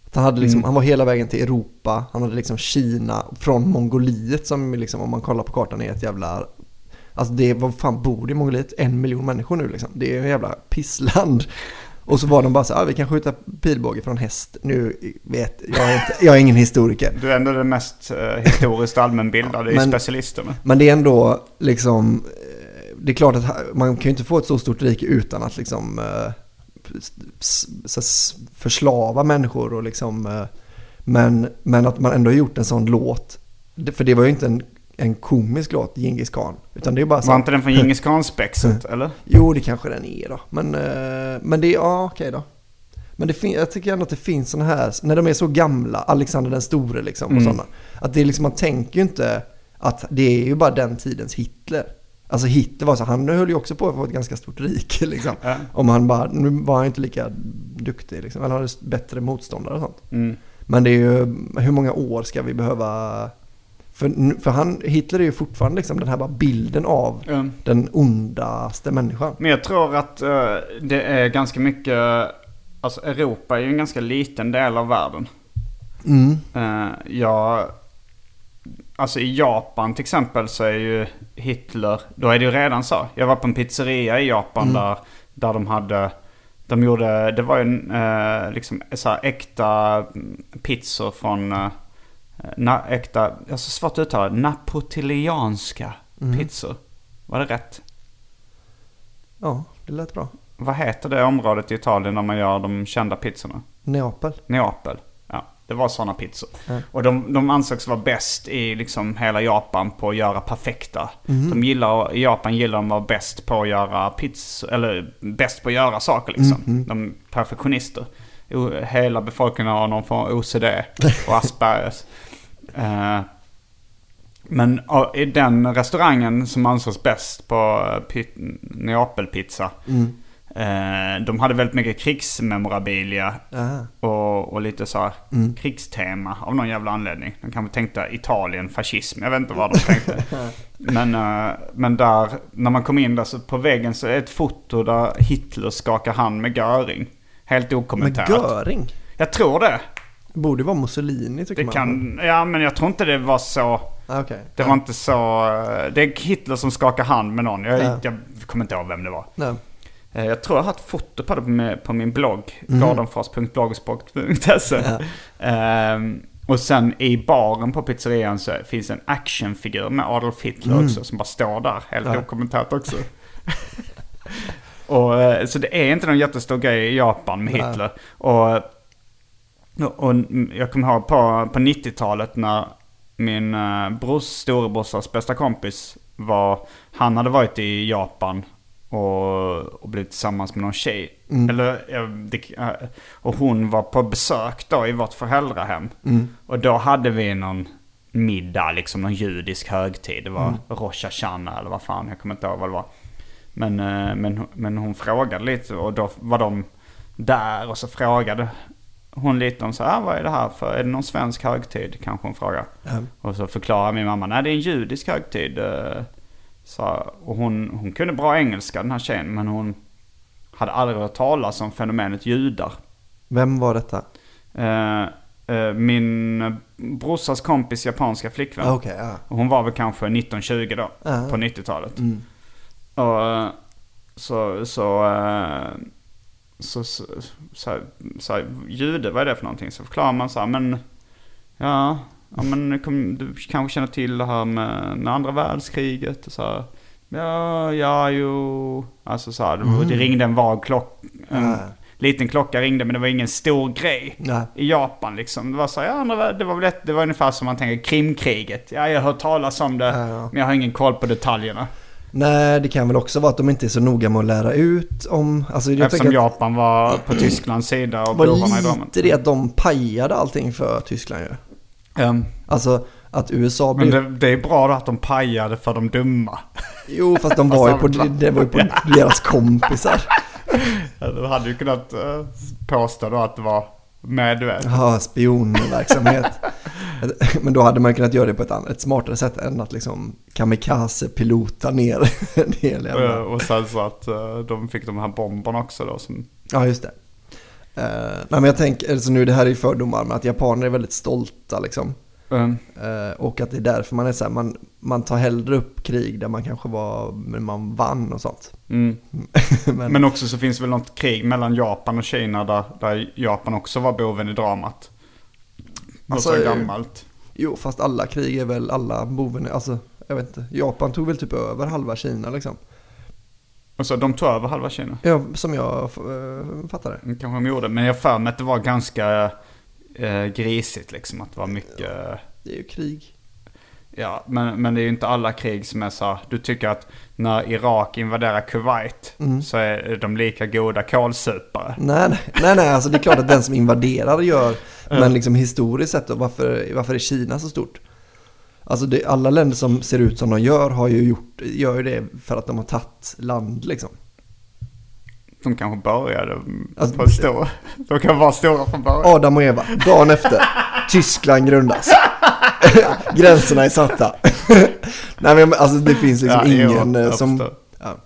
Att han, hade liksom, Mm. han var hela vägen till Europa, han hade liksom Kina, från Mongoliet som liksom, om man kollar på kartan är ett jävla Alltså det, vad fan bor det i Mongoliet? En miljon människor nu liksom. Det är en jävla pissland. Och så var de bara så ah, vi kan skjuta pilbåge från häst. Nu vet jag inte, jag är ingen historiker. Du är ändå den mest uh, historiskt allmänbildade i Men- specialisterna. Men det är ändå liksom, eh, det är klart att man kan ju inte få ett så stort rike utan att liksom eh, förslava människor och liksom, eh, men, men att man ändå har gjort en sån låt, för det var ju inte en, en komisk låt, Djingis Khan, utan det är bara så Var inte den från Djingis Khan-spexet, eller? Jo, det kanske den är då. Men, eh, men det är, ja okej då. Men det jag tycker ändå att det finns sådana här, när de är så gamla, Alexander den store liksom och Mm. sådana. Att det är liksom, man tänker ju inte att det är ju bara den tidens Hitler. Alltså Hitler var så, han höll ju också på att få ett ganska stort rike liksom. Ja. Om han bara, nu var han inte lika duktig liksom, eller hade bättre motståndare och sånt. Mm. Men det är ju, hur många år ska vi behöva För, för han, Hitler är ju fortfarande liksom den här bara bilden av Mm. den ondaste människan. Men jag tror att eh, det är ganska mycket... Alltså Europa är ju en ganska liten del av världen. Mm. Uh, jag... Alltså i Japan till exempel så är ju Hitler... Då är det ju redan så. Jag var på en pizzeria i Japan där, där de hade... De gjorde... Det var ju eh, liksom så här äkta mm, pizzor från... na, äkta... Jag har så svårt att uttala det. Napolitanska pizzor. Var det rätt? Ja, det lät bra. Vad heter det området i Italien där man gör de kända pizzorna? Neapel. Neapel. Ja, det var sådana pizzor. Ja. Och de, de ansågs vara bäst i liksom hela Japan på att göra perfekta. De gillar, I Japan gillar de att vara bäst på att göra pizzor, eller bäst på att göra saker liksom. De är perfektionister. Hela befolkningen har någon form av OCD och Aspergers. Eh, men i den restaurangen som ansågs bäst på eh, Neapelpizza. Eh, de hade väldigt mycket krigsmemorabilia och, och lite så här krigstema av någon jävla anledning. De kanske tänkte Italien, fascism. Jag vet inte vad de tänkte. men, eh, men där, när man kom in där så på väggen så är ett foto där Hitler skakar hand med Göring. Helt Med okommenterat. Göring? Jag tror det. Det borde vara Mussolini tycker Det man. kan, ja men jag tror inte det var så. Ah, Okej. Det var inte så. Det är Hitler som skakar hand med någon. Jag, Ja. jag kommer inte ihåg vem det var. Nej. Eh, Jag tror jag har ett foto på det på min, blogg. Mm. gardenfors.blogspot.se Ehm, Och sen i baren på pizzerian så finns en actionfigur med Adolf Hitler också. Som bara står där, helt Mm. Ja. okommenterat också. och, eh, så det är inte någon jättestor grej i Japan med Nej. Hitler. Och, och, jag kommer ihåg på, på 90-talet när min uh, brors storebrorsas bästa kompis var, han hade varit i Japan och, och blivit tillsammans med någon tjej. Eller, eh, eh, och hon var på besök då i vårt föräldrahem. Och då hade vi någon middag, liksom någon judisk högtid. Det var Rosh Hashanah eller vad fan, jag kommer inte ihåg vad det var. Men, eh, men, men hon frågade lite och då var de där och så frågade hon lite om så här, "Ah, vad är det här för, är det någon svensk högtid? Kanske hon frågade. Ja. Och så förklarar min mamma, nej det är en judisk högtid. eh, Så, och hon, hon kunde bra engelska den här tjejen, men hon hade aldrig hört talas om fenomenet judar. Vem var detta? Eh, eh, min brorsas kompis japanska flickvän. Ah, ja. Och Hon var väl kanske 1920 då, Ja. på 90-talet. Mm. Och så, så, eh, så, så, så, här, så här, jude, vad är det för någonting? Så förklarar man så här, men ja, ja men kom, du kanske känner till det här med, med andra världskriget och så här. Ja, ja, jo. Alltså så här, det- det ringde en vag klock, en Ja. liten klocka ringde men det var ingen stor grej. Nej. I Japan liksom. Det var så här, ja, andra, det var väl ett, det var ungefär som man tänker Krimkriget. Ja, jag har hört talas om det, men jag har ingen koll på detaljerna. Nej, det kan väl också vara att de inte är så noga med att lära ut om... Alltså jag Eftersom Japan var på Tysklands sida och det var bovarna i dramat. lite det att de pajade allting för Tyskland ju. Um, Alltså att USA men blev... det, det är bra då att de pajade för de dumma. Jo, fast de var ju på, det var ju på deras kompisar. Du hade ju kunnat uh, påstå då att det var medvetet. Ja, spionverksamhet. Men då hade man kunnat göra det på ett, annat, ett smartare sätt än att liksom kamikaze-pilota ner en hel Eh, jävla... och sen så att eh, de fick de här bomberna också då som... Ja, just det. Uh, nej, men jag tänker, alltså nu det här är fördomar, men att japaner är väldigt stolta liksom. Um, Eh, och att det är därför man är så här, man, man tar hellre upp krig där man kanske var, men man vann och sånt. mm. men, Men också så finns det väl något krig mellan Japan och Kina där, där Japan också var boven i dramat. Något Alltså, så eh, gammalt. Jo, fast alla krig är väl alla boven, alltså jag vet inte. Japan tog väl typ över halva Kina liksom. Alltså de tog över halva Kina. Ja, som jag äh, fattar det. Mm, Kanske de gjorde. Men jag för mig att det var ganska eh, grisigt liksom. Att det var mycket... Det är ju krig. Ja, men, men det är ju inte alla krig som är så här, Du tycker att när Irak invaderar Kuwait Mm. så är de lika goda kålsupare. Nej, nej, nej, nej, alltså det är klart att den som invaderar gör, men liksom historiskt sett då, varför, varför är Kina så stort? Alltså det, alla länder som ser ut som de gör har ju gjort, gör ju det för att de har tagit land liksom. De kanske började Alltså, på stora. De kan vara stora från början. Adam och Eva, dagen efter, Tyskland grundas. Gränserna är satta. Nej men alltså det finns liksom Ja, jo, ingen eh, jag som... Ja.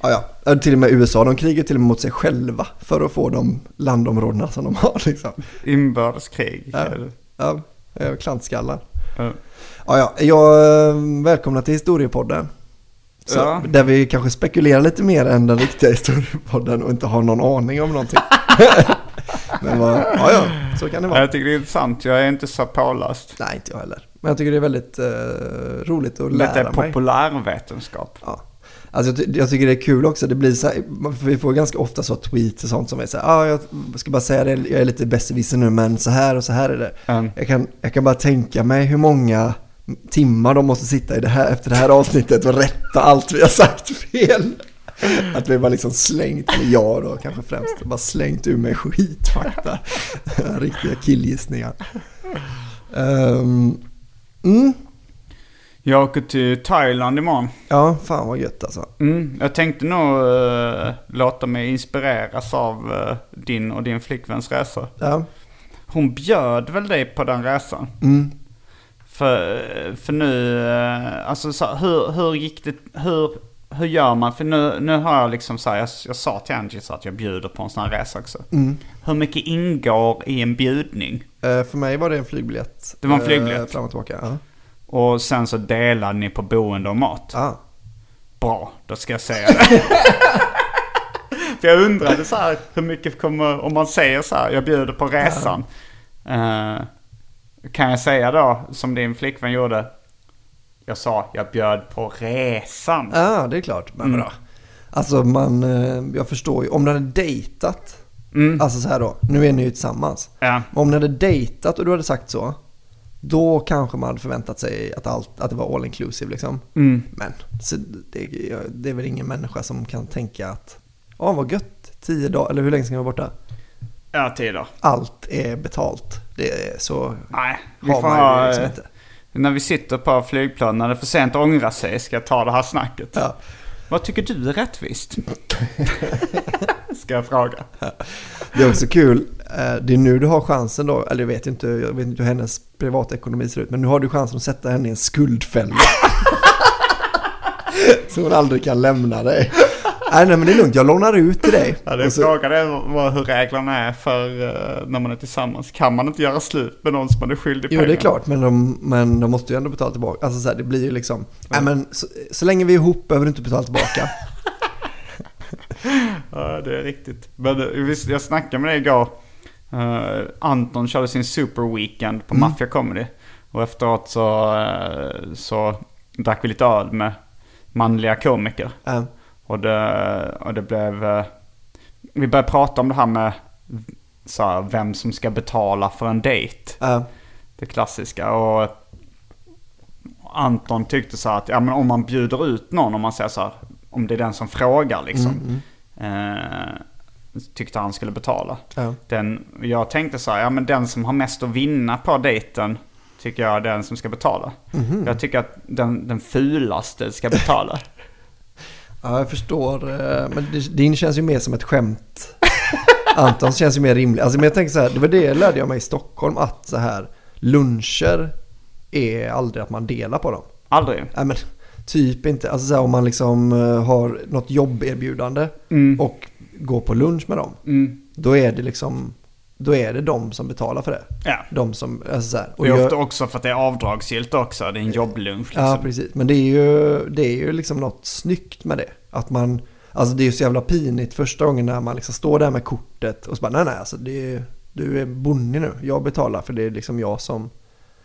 Ja, ja. Till och med USA, de krigar till och med mot sig själva för att få de landområdena som de har liksom. Inbördeskrig. Ja, ja eh, klantskallar. Ja. Ja, ja, jag eh, välkomnar till Historiepodden. Så, Ja. Där vi kanske spekulerar lite mer än den riktiga Historiepodden och inte har någon aning om någonting. Men vad, ja, ja, så kan det vara. Jag tycker det är intressant. Jag är inte så påläst. Nej, inte jag heller. Men jag tycker det är väldigt eh, roligt att Detta är lära mig. populärvetenskap. Ja. Alltså jag, jag tycker det är kul också, det blir så här, vi får ganska ofta så tweets och sånt som är så här, ah, jag ska bara säga det, jag är lite besserwisser nu men så här och så här är det. Mm. Jag, kan, jag kan bara tänka mig hur många timmar de måste sitta i det här, efter det här avsnittet och rätta allt vi har sagt fel. Att vi bara liksom slängt, eller jag då kanske främst, bara slängt ur mig skitfakta. Riktiga killgissningar. Um, mm, Jag åker till Thailand imorgon. ja, fan vad gött alltså. Mm. Jag tänkte nog eh, låta mig inspireras av eh, din och din flickväns resa. Ja, Hon bjöd väl dig på den resan? mm. För, för nu, eh, alltså så, hur, hur gick det, hur, hur gör man? För nu, nu har jag liksom så här, jag, jag sa till Angie så att jag bjuder på en sån här resa också. Mm. Hur mycket ingår i en bjudning? Eh, För mig var det en flygbiljett. Det var en eh, flygbiljett. Fram och tillbaka. Ja. Och sen så delade ni på boende och mat. Ah. Bra, då ska jag säga det. För jag undrade så här, hur mycket kommer, om man säger så här, jag bjuder på resan. Eh, kan jag säga då, som din flickvän gjorde, jag sa jag bjöd på resan. Ja, det är klart. Men Mm. bra. Alltså man, eh, jag förstår ju, om du hade dejtat, Mm. alltså så här då, nu är ni ju tillsammans. Ja. Om ni hade dejtat och du hade sagt så, då kanske man hade förväntat sig att, allt, att det var all inclusive liksom. Mm. Men det, det är väl ingen människa som kan tänka att, ja vad gött, tio dagar, eller hur länge ska jag vara borta? Ja, tider. Allt är betalt. Det är så Nej, vi har får man ju liksom eh, inte. när vi sitter på flygplan, när det är för sent att ångra sig, ska jag ta det här snacket. Ja. Vad tycker du är rättvist? ska jag fråga. Det är också kul, eh, det är nu du har chansen då, eller jag vet inte, jag vet inte hur hennes privatekonomi ser ut, men nu har du chansen att sätta henne i en skuldfälla. Så hon aldrig kan lämna dig. Nej, nej men det är lugnt, jag lånar ut till dig. Ja, det så, frågan är vad, hur reglerna är för eh, när man är tillsammans. Kan man inte göra slut med någon som man är skyldig jo pengar? det är klart, men de, men de måste ju ändå betala tillbaka. Alltså så här, det blir ju liksom, nej men så, så länge vi är ihop behöver du inte betala tillbaka. Ja, det är riktigt. Men eh, visst, jag snackade med dig igår. Eh, Anton körde sin super weekend på Mafia Comedy. Och efteråt så, eh, så drack vi lite öl med manliga komiker. Ja. Och det, och det blev... eh, Vi började prata om det här med så här, vem som ska betala för en dejt. Ja. Det klassiska. Och Anton tyckte så här att ja, men om man bjuder ut någon, om man säger så här, om det är den som frågar liksom. Eh, tyckte han skulle betala. Ja. Den, jag tänkte så här, ja men den som har mest att vinna på dejten tycker jag är den som ska betala. Jag tycker att den, den fulaste ska betala. Ja, jag förstår. eh, Men din känns ju mer som ett skämt. Antons känns ju mer rimlig. Alltså, men jag tänker så här, det var det jag lärde jag mig i Stockholm, att så här, luncher är aldrig att man delar på dem. Aldrig. Nej men typ inte. Alltså så här, om man liksom eh, har något jobberbjudande och går på lunch med dem. Mm. Då är det liksom, då är det de som betalar för det. Ja. De som, alltså så här, och Det är ofta också för att det är avdragsgillt också. Det är en jobblunch liksom. Ja, precis. Men det är ju, det är ju liksom något snyggt med det. Att man, alltså det är ju så jävla pinigt första gången när man liksom står där med kortet och så bara nej nej alltså det är, du är bonnig nu. Jag betalar för det är liksom jag som...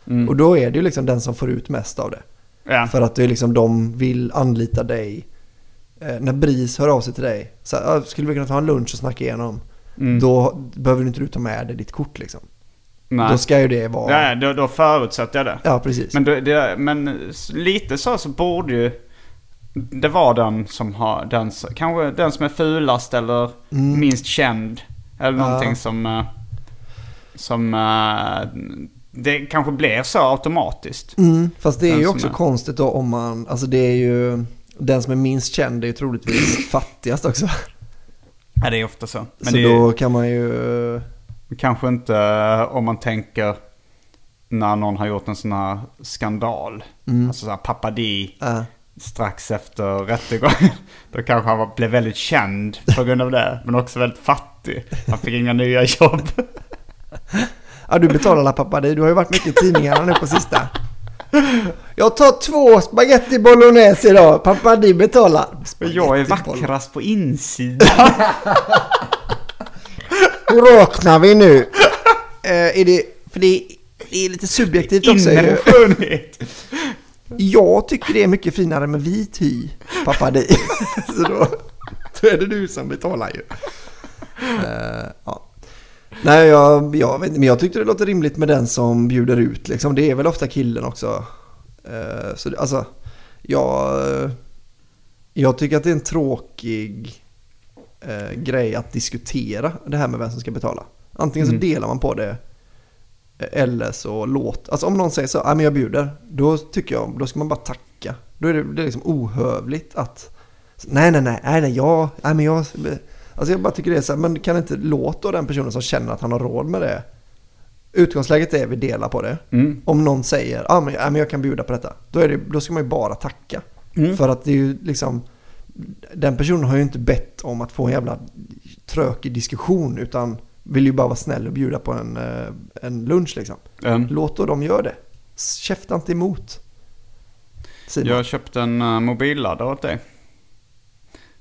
Mm. Och då är det ju liksom den som får ut mest av det. Ja. För att det är liksom de vill anlita dig. Eh, när BRIS hör av sig till dig. Så här, "Ah, skulle vi kunna ta en lunch och snacka igenom? Mm. Då behöver du inte du ta med dig ditt kort liksom. Nej. Då ska ju det vara... Ja, då, då förutsätter jag det. Ja, precis. Men, då, det, men lite så så borde ju det vara den som har, den, kanske den som är fulast eller minst känd. Eller någonting Ja. som, eh, som eh, det kanske blir så automatiskt. Mm, fast det är Den ju också är- konstigt då om man, alltså det är ju, den som är minst känd är ju troligtvis fattigast också. Ja, det är ofta så. Men så det då kan man ju, kanske inte eh, om man tänker när någon har gjort en sån här skandal. Alltså så här Papadi. Ja. Strax efter rättegången. Då kanske han var, blev väldigt känd på grund av det. Men också väldigt fattig. Han fick inga nya jobb. Ja, du betalar la pappa dig. Du har ju varit mycket i tidningarna nu på sista. Jag tar två spaghetti bolognese idag. Pappa di betalar. Men jag är Spaghetti vackrast på insidan. Hur räknar vi nu? Eh, är det, för det, det är lite subjektivt också. Inre skönhet. Jag tycker det är mycket finare med vit hy, pappa di. Så då, då är det du som betalar ju. Eh, ja. Nej, jag, jag vet inte, men jag tyckte det låter rimligt med den som bjuder ut. Liksom. Det är väl ofta killen också. Eh, så alltså, jag, jag tycker att det är en tråkig eh, grej att diskutera det här med vem som ska betala. Antingen så delar man på det eller så låt, alltså om någon säger så, men jag bjuder, då tycker jag, då ska man bara tacka. Då är det, det är liksom ohövligt att, nej nej nej, nej nej jag, nej men jag, alltså jag bara tycker det är så här, men kan inte låta den personen som känner att han har råd med det. Utgångsläget är vi delar på det. Om någon säger, ja men, ja men jag kan bjuda på detta, då, är det, då ska man ju bara tacka. För att det är ju liksom, den personen har ju inte bett om att få en jävla trökig diskussion utan vill ju bara vara snäll och bjuda på en, eh, en lunch liksom. Mm. Låt då dem göra det. Käfta inte emot. Simon. Jag köpte en uh, mobilladdare åt dig.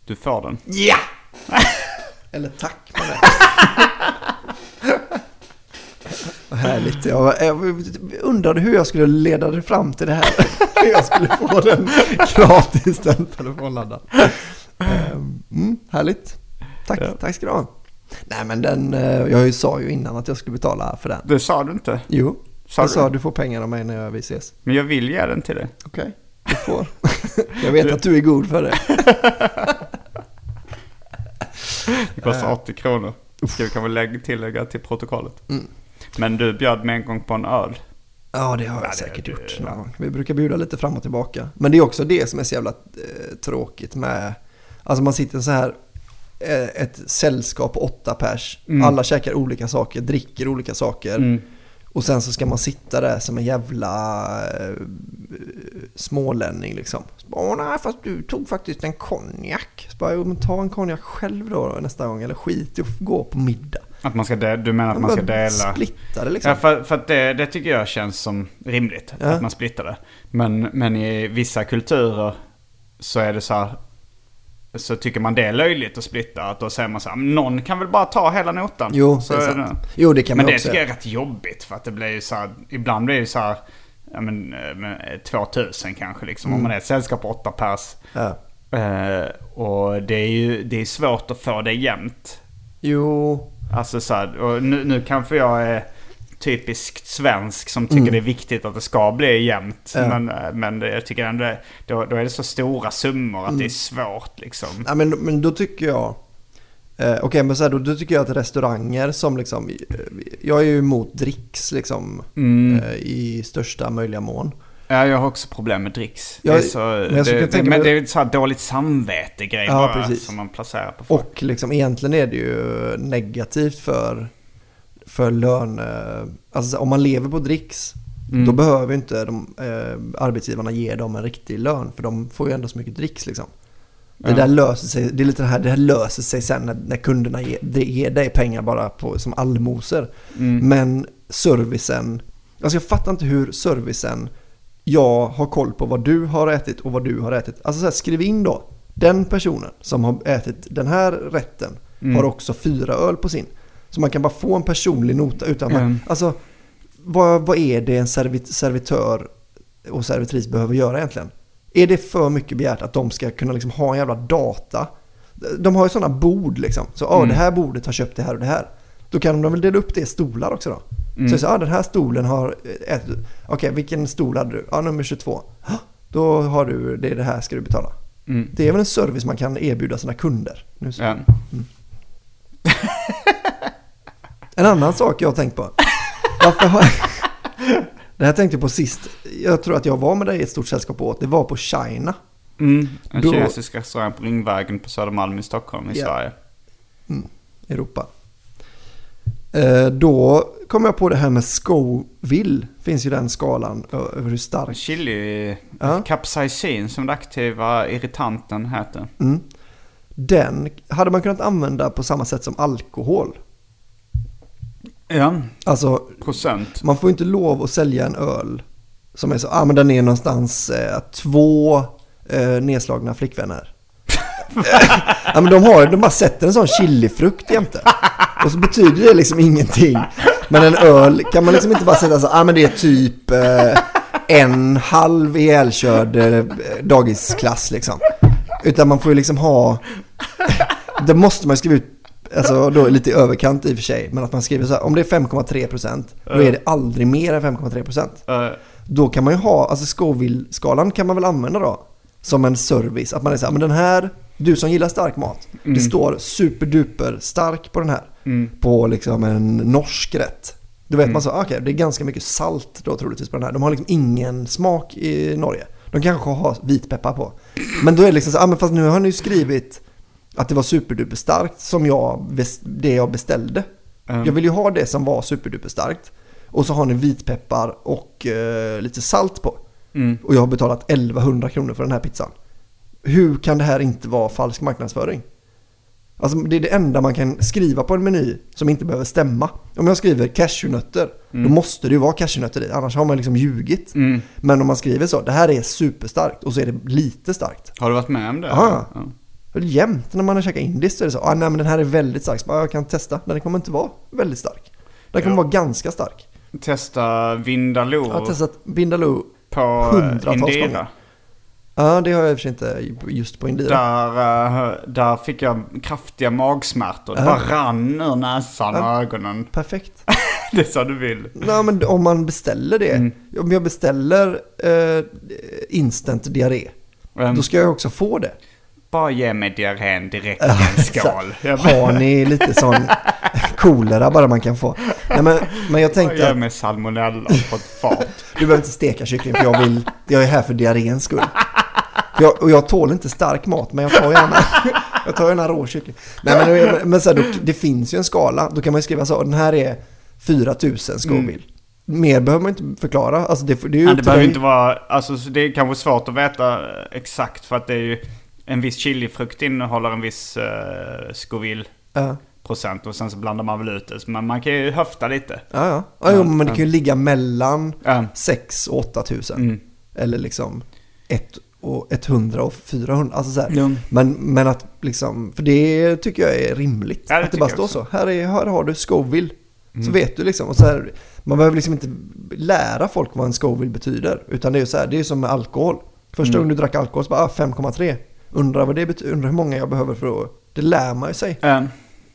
Du får den. Ja! Eller tack med det. Vad härligt. Jag, jag undrade hur jag skulle leda det fram till det här. Hur jag skulle få den gratis, den telefonladdaren. Ehm, Mm, härligt. Tack, Ja. tack ska du ha. Nej men den, eh, jag sa ju innan att jag skulle betala för den. Det sa du inte. Jo, Sa jag du sa du får pengar av mig när vi ses. Men jag vill ge den till dig. Okej, du får. jag vet att du är god för det. Det kostar 80 kronor. Ska vi kanske lägga, tillägga till protokollet. Mm. Men du bjöd mig en gång på en öl. Ja, det har jag Ja, det- säkert det- gjort någon gång. Vi brukar bjuda lite fram och tillbaka. Men det är också det som är så jävla eh, tråkigt med... Alltså man sitter så här, eh, ett sällskap på åtta pers. Mm. Alla käkar olika saker, dricker olika saker. Mm. Och sen så ska man sitta där som en jävla eh, smålänning liksom. Så bara, Åh nej, fast du tog faktiskt en konjak. Så bara, "Jo, men ta en konjak själv då nästa gång. Eller skit i att gå på middag. Att man ska de- du menar att man ska dela? Splitta det liksom. Ja, för, för att det, det tycker jag känns som rimligt. Ja. Att man splittar det. Men, men i vissa kulturer så är det så här. Så tycker man det är löjligt att splitta. Att då säger man så här, "Men någon kan väl bara ta hela notan. Jo, så det är sant. Jo, det kan men man det också tycker jag är rätt jobbigt. För att det blir ju så här, ibland blir det ju så här, ja men, eh, med 2000 kanske liksom. Mm. Om man är ett sällskap på åtta pers. Ja. Eh, och det är ju det är svårt att få det jämnt. Jo, Alltså så här, och nu, nu kanske jag är typiskt svensk som tycker det är viktigt att det ska bli jämnt. Ja. Men, eh, men jag tycker ändå då, då är det så stora summor att det är svårt liksom. Ja, men, men då tycker jag... Eh, Okej, men så här, då, då tycker jag att restauranger som liksom... eh, Jag är ju emot dricks liksom eh, i största möjliga mån. Ja, jag har också problem med dricks. Ja, det är så, men jag det, det, mig- det är så dåligt samvete-grej Ja, bara precis. som man placerar på folk. Och liksom egentligen är det ju negativt för, för lön... eh, Alltså om man lever på dricks Mm. då behöver inte de, eh, arbetsgivarna ge dem en riktig lön för de får ju ändå så mycket dricks liksom. Det Ja. där löser sig, det är lite det här, det här löser sig sen när, när kunderna ger, ger dig pengar bara på, som allmosor. Mm. Men servicen, alltså jag fattar inte hur servicen, jag har koll på vad du har ätit och vad du har ätit. Alltså så här, skriv in då, den personen som har ätit den här rätten Mm. har också fyra öl på sin. Så man kan bara få en personlig nota utan att, Mm. alltså vad, vad är det en servit, servitör och servitris behöver göra egentligen? Är det för mycket begärt att de ska kunna liksom ha en jävla data? De har ju sådana bord liksom. Så ja, Mm. det här bordet har köpt det här och det här. Då kan de väl dela upp det i stolar också då? Mm. Så, så ja, den här stolen har ätit. Okej, vilken stol hade du? Ja, nummer 22. "Ja, Då har du, det är det här ska du betala. Mm. Det är väl en service man kan erbjuda sina kunder. Nu så. Ja. En annan sak jag har tänkt på. Varför har... Det här tänkte jag på sist. Jag tror att jag var med dig i ett stort sällskap åt. Det var på China. Mm. En Då- kinesisk restaurang på Ringvägen på Södermalm i Stockholm i Ja. Sverige. Europa. Eh, då kom jag på det här med Scoville. Finns ju den skalan över hur stark. Chili Ja. capsaicin som den aktiva irritanten heter. Mm. Den hade man kunnat använda på samma sätt som alkohol. Ja, Alltså procent. man får inte lov att sälja en öl som är så, ah men den är någonstans eh, två eh, nedslagna flickvänner. ja men de har de bara sätter en sån chilifrukt jämte. Och så betyder det liksom ingenting. Men en öl kan man liksom inte bara sätta så, ah men det är typ eh, en halv ihjälkörd eh, dagisklass liksom. Utan man får ju liksom ha, det måste man skriva ut, alltså då lite i överkant i och för sig. Men att man skriver så här, om det är 5,3% då är det aldrig mer än 5,3%. Eh, Då kan man ju ha, alltså Scoville-skalan kan man väl använda då som en service. Att man är så här, men den här, du som gillar stark mat, det står superduper stark på den här. På liksom en norsk rätt. Då vet man så, ah, okej det är ganska mycket salt då troligtvis på den här. De har liksom ingen smak i Norge. De kanske har vitpeppar på. Men då är det liksom så, ah, men fast nu har ni ju skrivit att det var superduper starkt som jag, det jag beställde. Jag vill ju ha det som var superduper starkt. Och så har ni vitpeppar och eh, lite salt på. Och jag har betalat 1100 kronor för den här pizzan. Hur kan det här inte vara falsk marknadsföring? Alltså det är det enda man kan skriva på en meny som inte behöver stämma. Om jag skriver cashewnötter, då måste det ju vara cashewnötter i, annars har man liksom ljugit. Men om man skriver så, det här är superstarkt och så är det lite starkt. har du varit med om det? Ja. Ja. Jämt när man har käkat indiskt så är det så, ah, nej men den här är väldigt stark, så bara, jag kan testa, men den kommer inte vara väldigt stark. Den kommer Ja. vara ganska stark. Testa Vindaloo Jag har testat Vindaloo, på eh, hundratals Indira. gånger. ja det har jag i och för sig inte just på Indira. Där, eh, där fick jag kraftiga magsmärtor. Det Ja. bara rann ur näsan och ögonen. Perfekt. Det är så du vill. Nej men om man beställer det, Mm. om jag beställer eh, instant diarré, Um, då ska jag också få det. Bara ge mig diarrén direkt i en skål. Jag Har ni lite sån kolera bara man kan få? Nej men, men jag bara tänkte ge att mig salmonella på ett fat. du behöver inte steka kyckling för jag vill, jag är här för diarréns skull. Jag, och jag tål inte stark mat men jag tar gärna, jag tar gärna rå kyckling. Nej men, men så här, då, det finns ju en skala, då kan man ju skriva så, den här är 4000 Scoville. Mer behöver man inte förklara. Alltså det, det är ju upp det behöver inte vara, alltså så det är kanske svårt att veta exakt för att det är ju en viss chilifrukt innehåller en viss uh, Scoville Ja. procent och sen så blandar man väl ut det. Men man kan ju höfta lite. Ja, ja. ja jo, men det kan ju ligga mellan Ja. 6 och 8 tusen. Mm. Eller liksom 1 och 100 och 400. Alltså så. Ja. Men, men att liksom, för det tycker jag är rimligt. Ja, det att det bara står så. Här, är, här har du Scoville. Mm. Så vet du liksom. Och så här, man behöver liksom inte lära folk vad en Scoville betyder. Utan det är ju så här, det är som med alkohol. Första Mm. gången du drack alkohol så bara ah, 5,3. Undrar vad det betyder, undrar hur många jag behöver för att... Det lär man ju sig.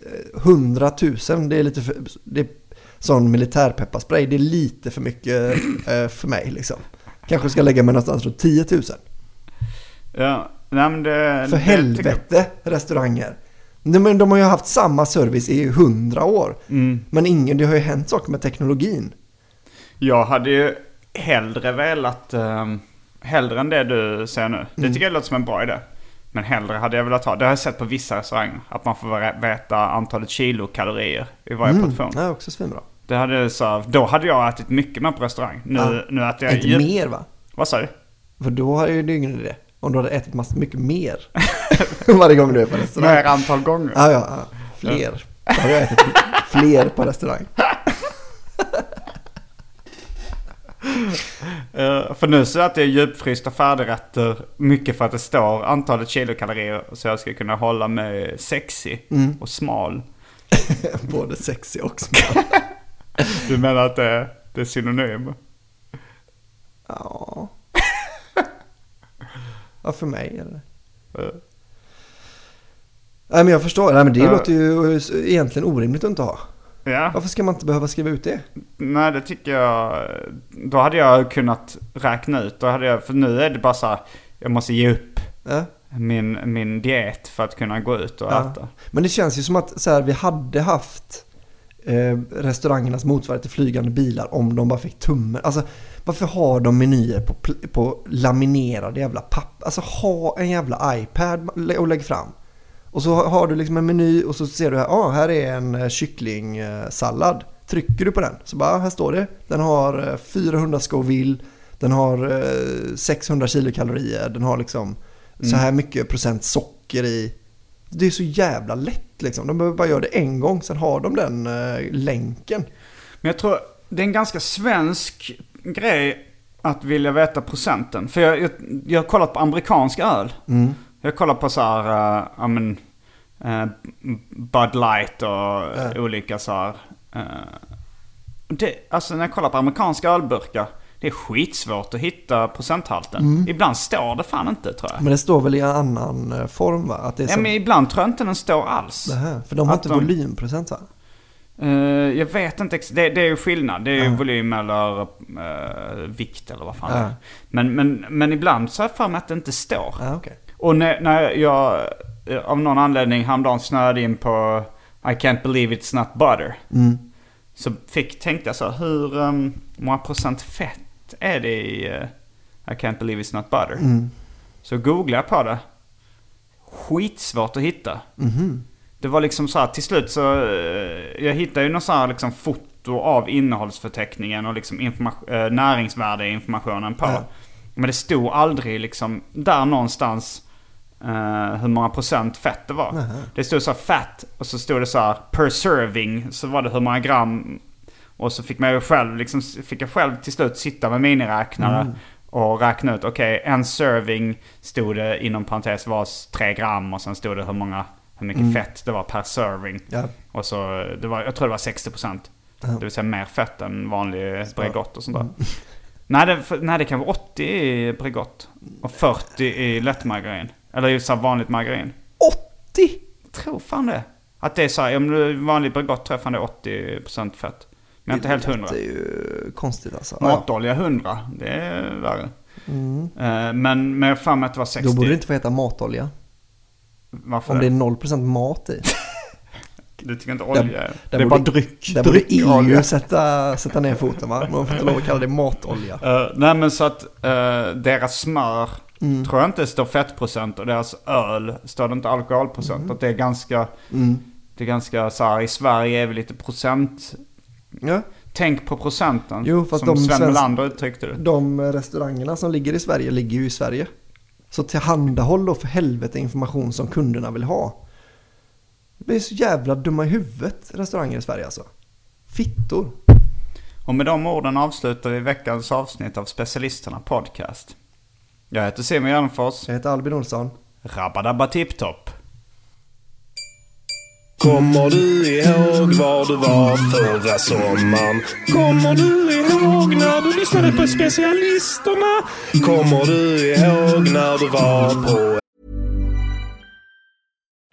Eh, 100 000, det är lite för, det är sån militärpepparspray, det är lite för mycket eh, för mig liksom. Kanske ska lägga mig någonstans runt 10 000. ja, nej men det... För det helvete restauranger. Nej, men de har ju haft samma service i 100 år. Mm. Men ingen, det har ju hänt saker med teknologin. Jag hade ju hellre velat, um, hellre än det du säger nu. Det tycker jag låter som en bra idé. Men hellre hade jag velat ha, det har jag sett på vissa restauranger, att man får veta antalet kilokalorier i varje portion. Det är också svinbra. Det hade så, då hade jag ätit mycket mer på restaurang. Nu, Ja. nu äter jag Inte ju- mer va? Vad sa du? För då har ju ingen idé. Om du hade ätit massor, mycket mer. Varje gång du är på restaurang. Mer antal gånger. Ja, ja, ja. Fler. Då har jag ätit fler på restaurang. Eh, för nu så att det är djupfrysta färdigrätter, mycket för att det står antalet kilokalorier. Så jag ska kunna hålla mig sexy Mm. och smal. Både sexy och smal. Du menar att det, det är synonym? Ja. Ja, för mig det. Eh, Nej, men jag förstår. Nej, men det Ja. låter ju egentligen orimligt att inte ha. Ja, Varför ska man inte behöva skriva ut det? nej det tycker jag. Då hade jag kunnat räkna ut. Då hade jag, för nu är det bara så här, jag måste ge upp Ja. min, min diet för att kunna gå ut och Ja. äta. Men det känns ju som att så här, vi hade haft eh, restaurangernas motsvarighet till flygande bilar om de bara fick tummen. Alltså varför har de menyer på, på laminerade jävla papper? Alltså ha en jävla iPad och lägg fram. Och så har du liksom en meny och så ser du här, ah, här är en eh, kycklingsallad. Trycker du på den så bara, ah, här står det. Den har eh, 400 Scoville, den har eh, 600 kilokalorier, den har liksom så här mycket procent socker i. Det är så jävla lätt liksom. De behöver bara göra det en gång, sen har de den eh, länken. Men jag tror det är en ganska svensk grej att vilja veta procenten. För jag, jag, jag har kollat på amerikansk öl. Jag har kollat på så här, uh, ja men, eh, Bud Light och olika så här. eh, det, alltså när jag kollar på amerikanska ölburkar. Det är skitsvårt att hitta procenthalten. Ibland står det fan inte tror jag. Men det står väl i en annan form va? Att det är Ja, men ibland tror jag inte den står alls. det här. För de har inte de- volymprocent va? Eh, jag vet inte, det, det är ju skillnad. Det är ju volym eller eh, vikt eller vad fan det Ja. är. Men, men, men ibland så har jag för mig att det inte står. Okej. Och när, när jag eh, av någon anledning häromdagen snöade in på I can't believe it's not butter. Mm. Så fick, tänkte jag så hur um, många procent fett är det i eh, I can't believe it's not butter? Mm. Så googlade jag på det. Skitsvårt att hitta. Mhm. Det var liksom så här, till slut så, eh, jag hittade ju någon så här liksom foto av innehållsförteckningen och liksom informa- eh, näringsvärdeinformationen på. Ja. Men det stod aldrig liksom där någonstans eh, hur många procent fett det var. Det stod så här fett och så stod det så här per serving så var det hur många gram. Och så fick man ju själv, liksom, fick jag själv till slut sitta med miniräknare och räkna ut, okej en serving stod det inom parentes var 3 gram och sen stod det hur många, hur mycket fett det var per serving. Ja. Och så, det var, jag tror det var 60%. Det vill säga mer fett än vanlig Bregott och sånt där. Nej, det, nej, det kan vara 80 i Bregott. Och 40 i lättmargarin. Eller i så vanligt margarin. 80! Jag tror fan det. Att det är så här, om du är vanlig Bregott tror jag fan det är 80% fett. Men är inte helt hundra. Det är ju konstigt alltså. Ja, Matolja 100, det är värre. Eh, Men, men jag mig att det var 60. Då borde det inte få heta matolja. Varför Om det det? är 0% mat i. Du tycker inte olja är... Där Det är borde- bara dryck. Där borde Dryckolja. EU sätta, sätta ner foten va? Man får inte lov att kalla det matolja. Eh, nej men så att eh, deras smör Mm. tror jag inte står fettprocent och deras öl står det inte alkoholprocent. Mm. Att det är ganska, det är ganska så här, i Sverige är vi lite procent. Ja. Tänk på procenten. Jo, fast som de Sven Melander uttryckte det. De restaurangerna som ligger i Sverige ligger ju i Sverige. Så tillhandahåll då för helvete information som kunderna vill ha. Det är så jävla dumma i huvudet restauranger i Sverige alltså. Fittor. Och med de orden avslutar vi veckans avsnitt av Specialisterna Podcast. Jag heter Simon Gärdenfors. Jag heter Albin Olsson. Rabadabba tipptopp. Kommer du ihåg var du var förra sommaren? Kommer du ihåg när du lyssnade på specialisterna? Kommer du ihåg när du var på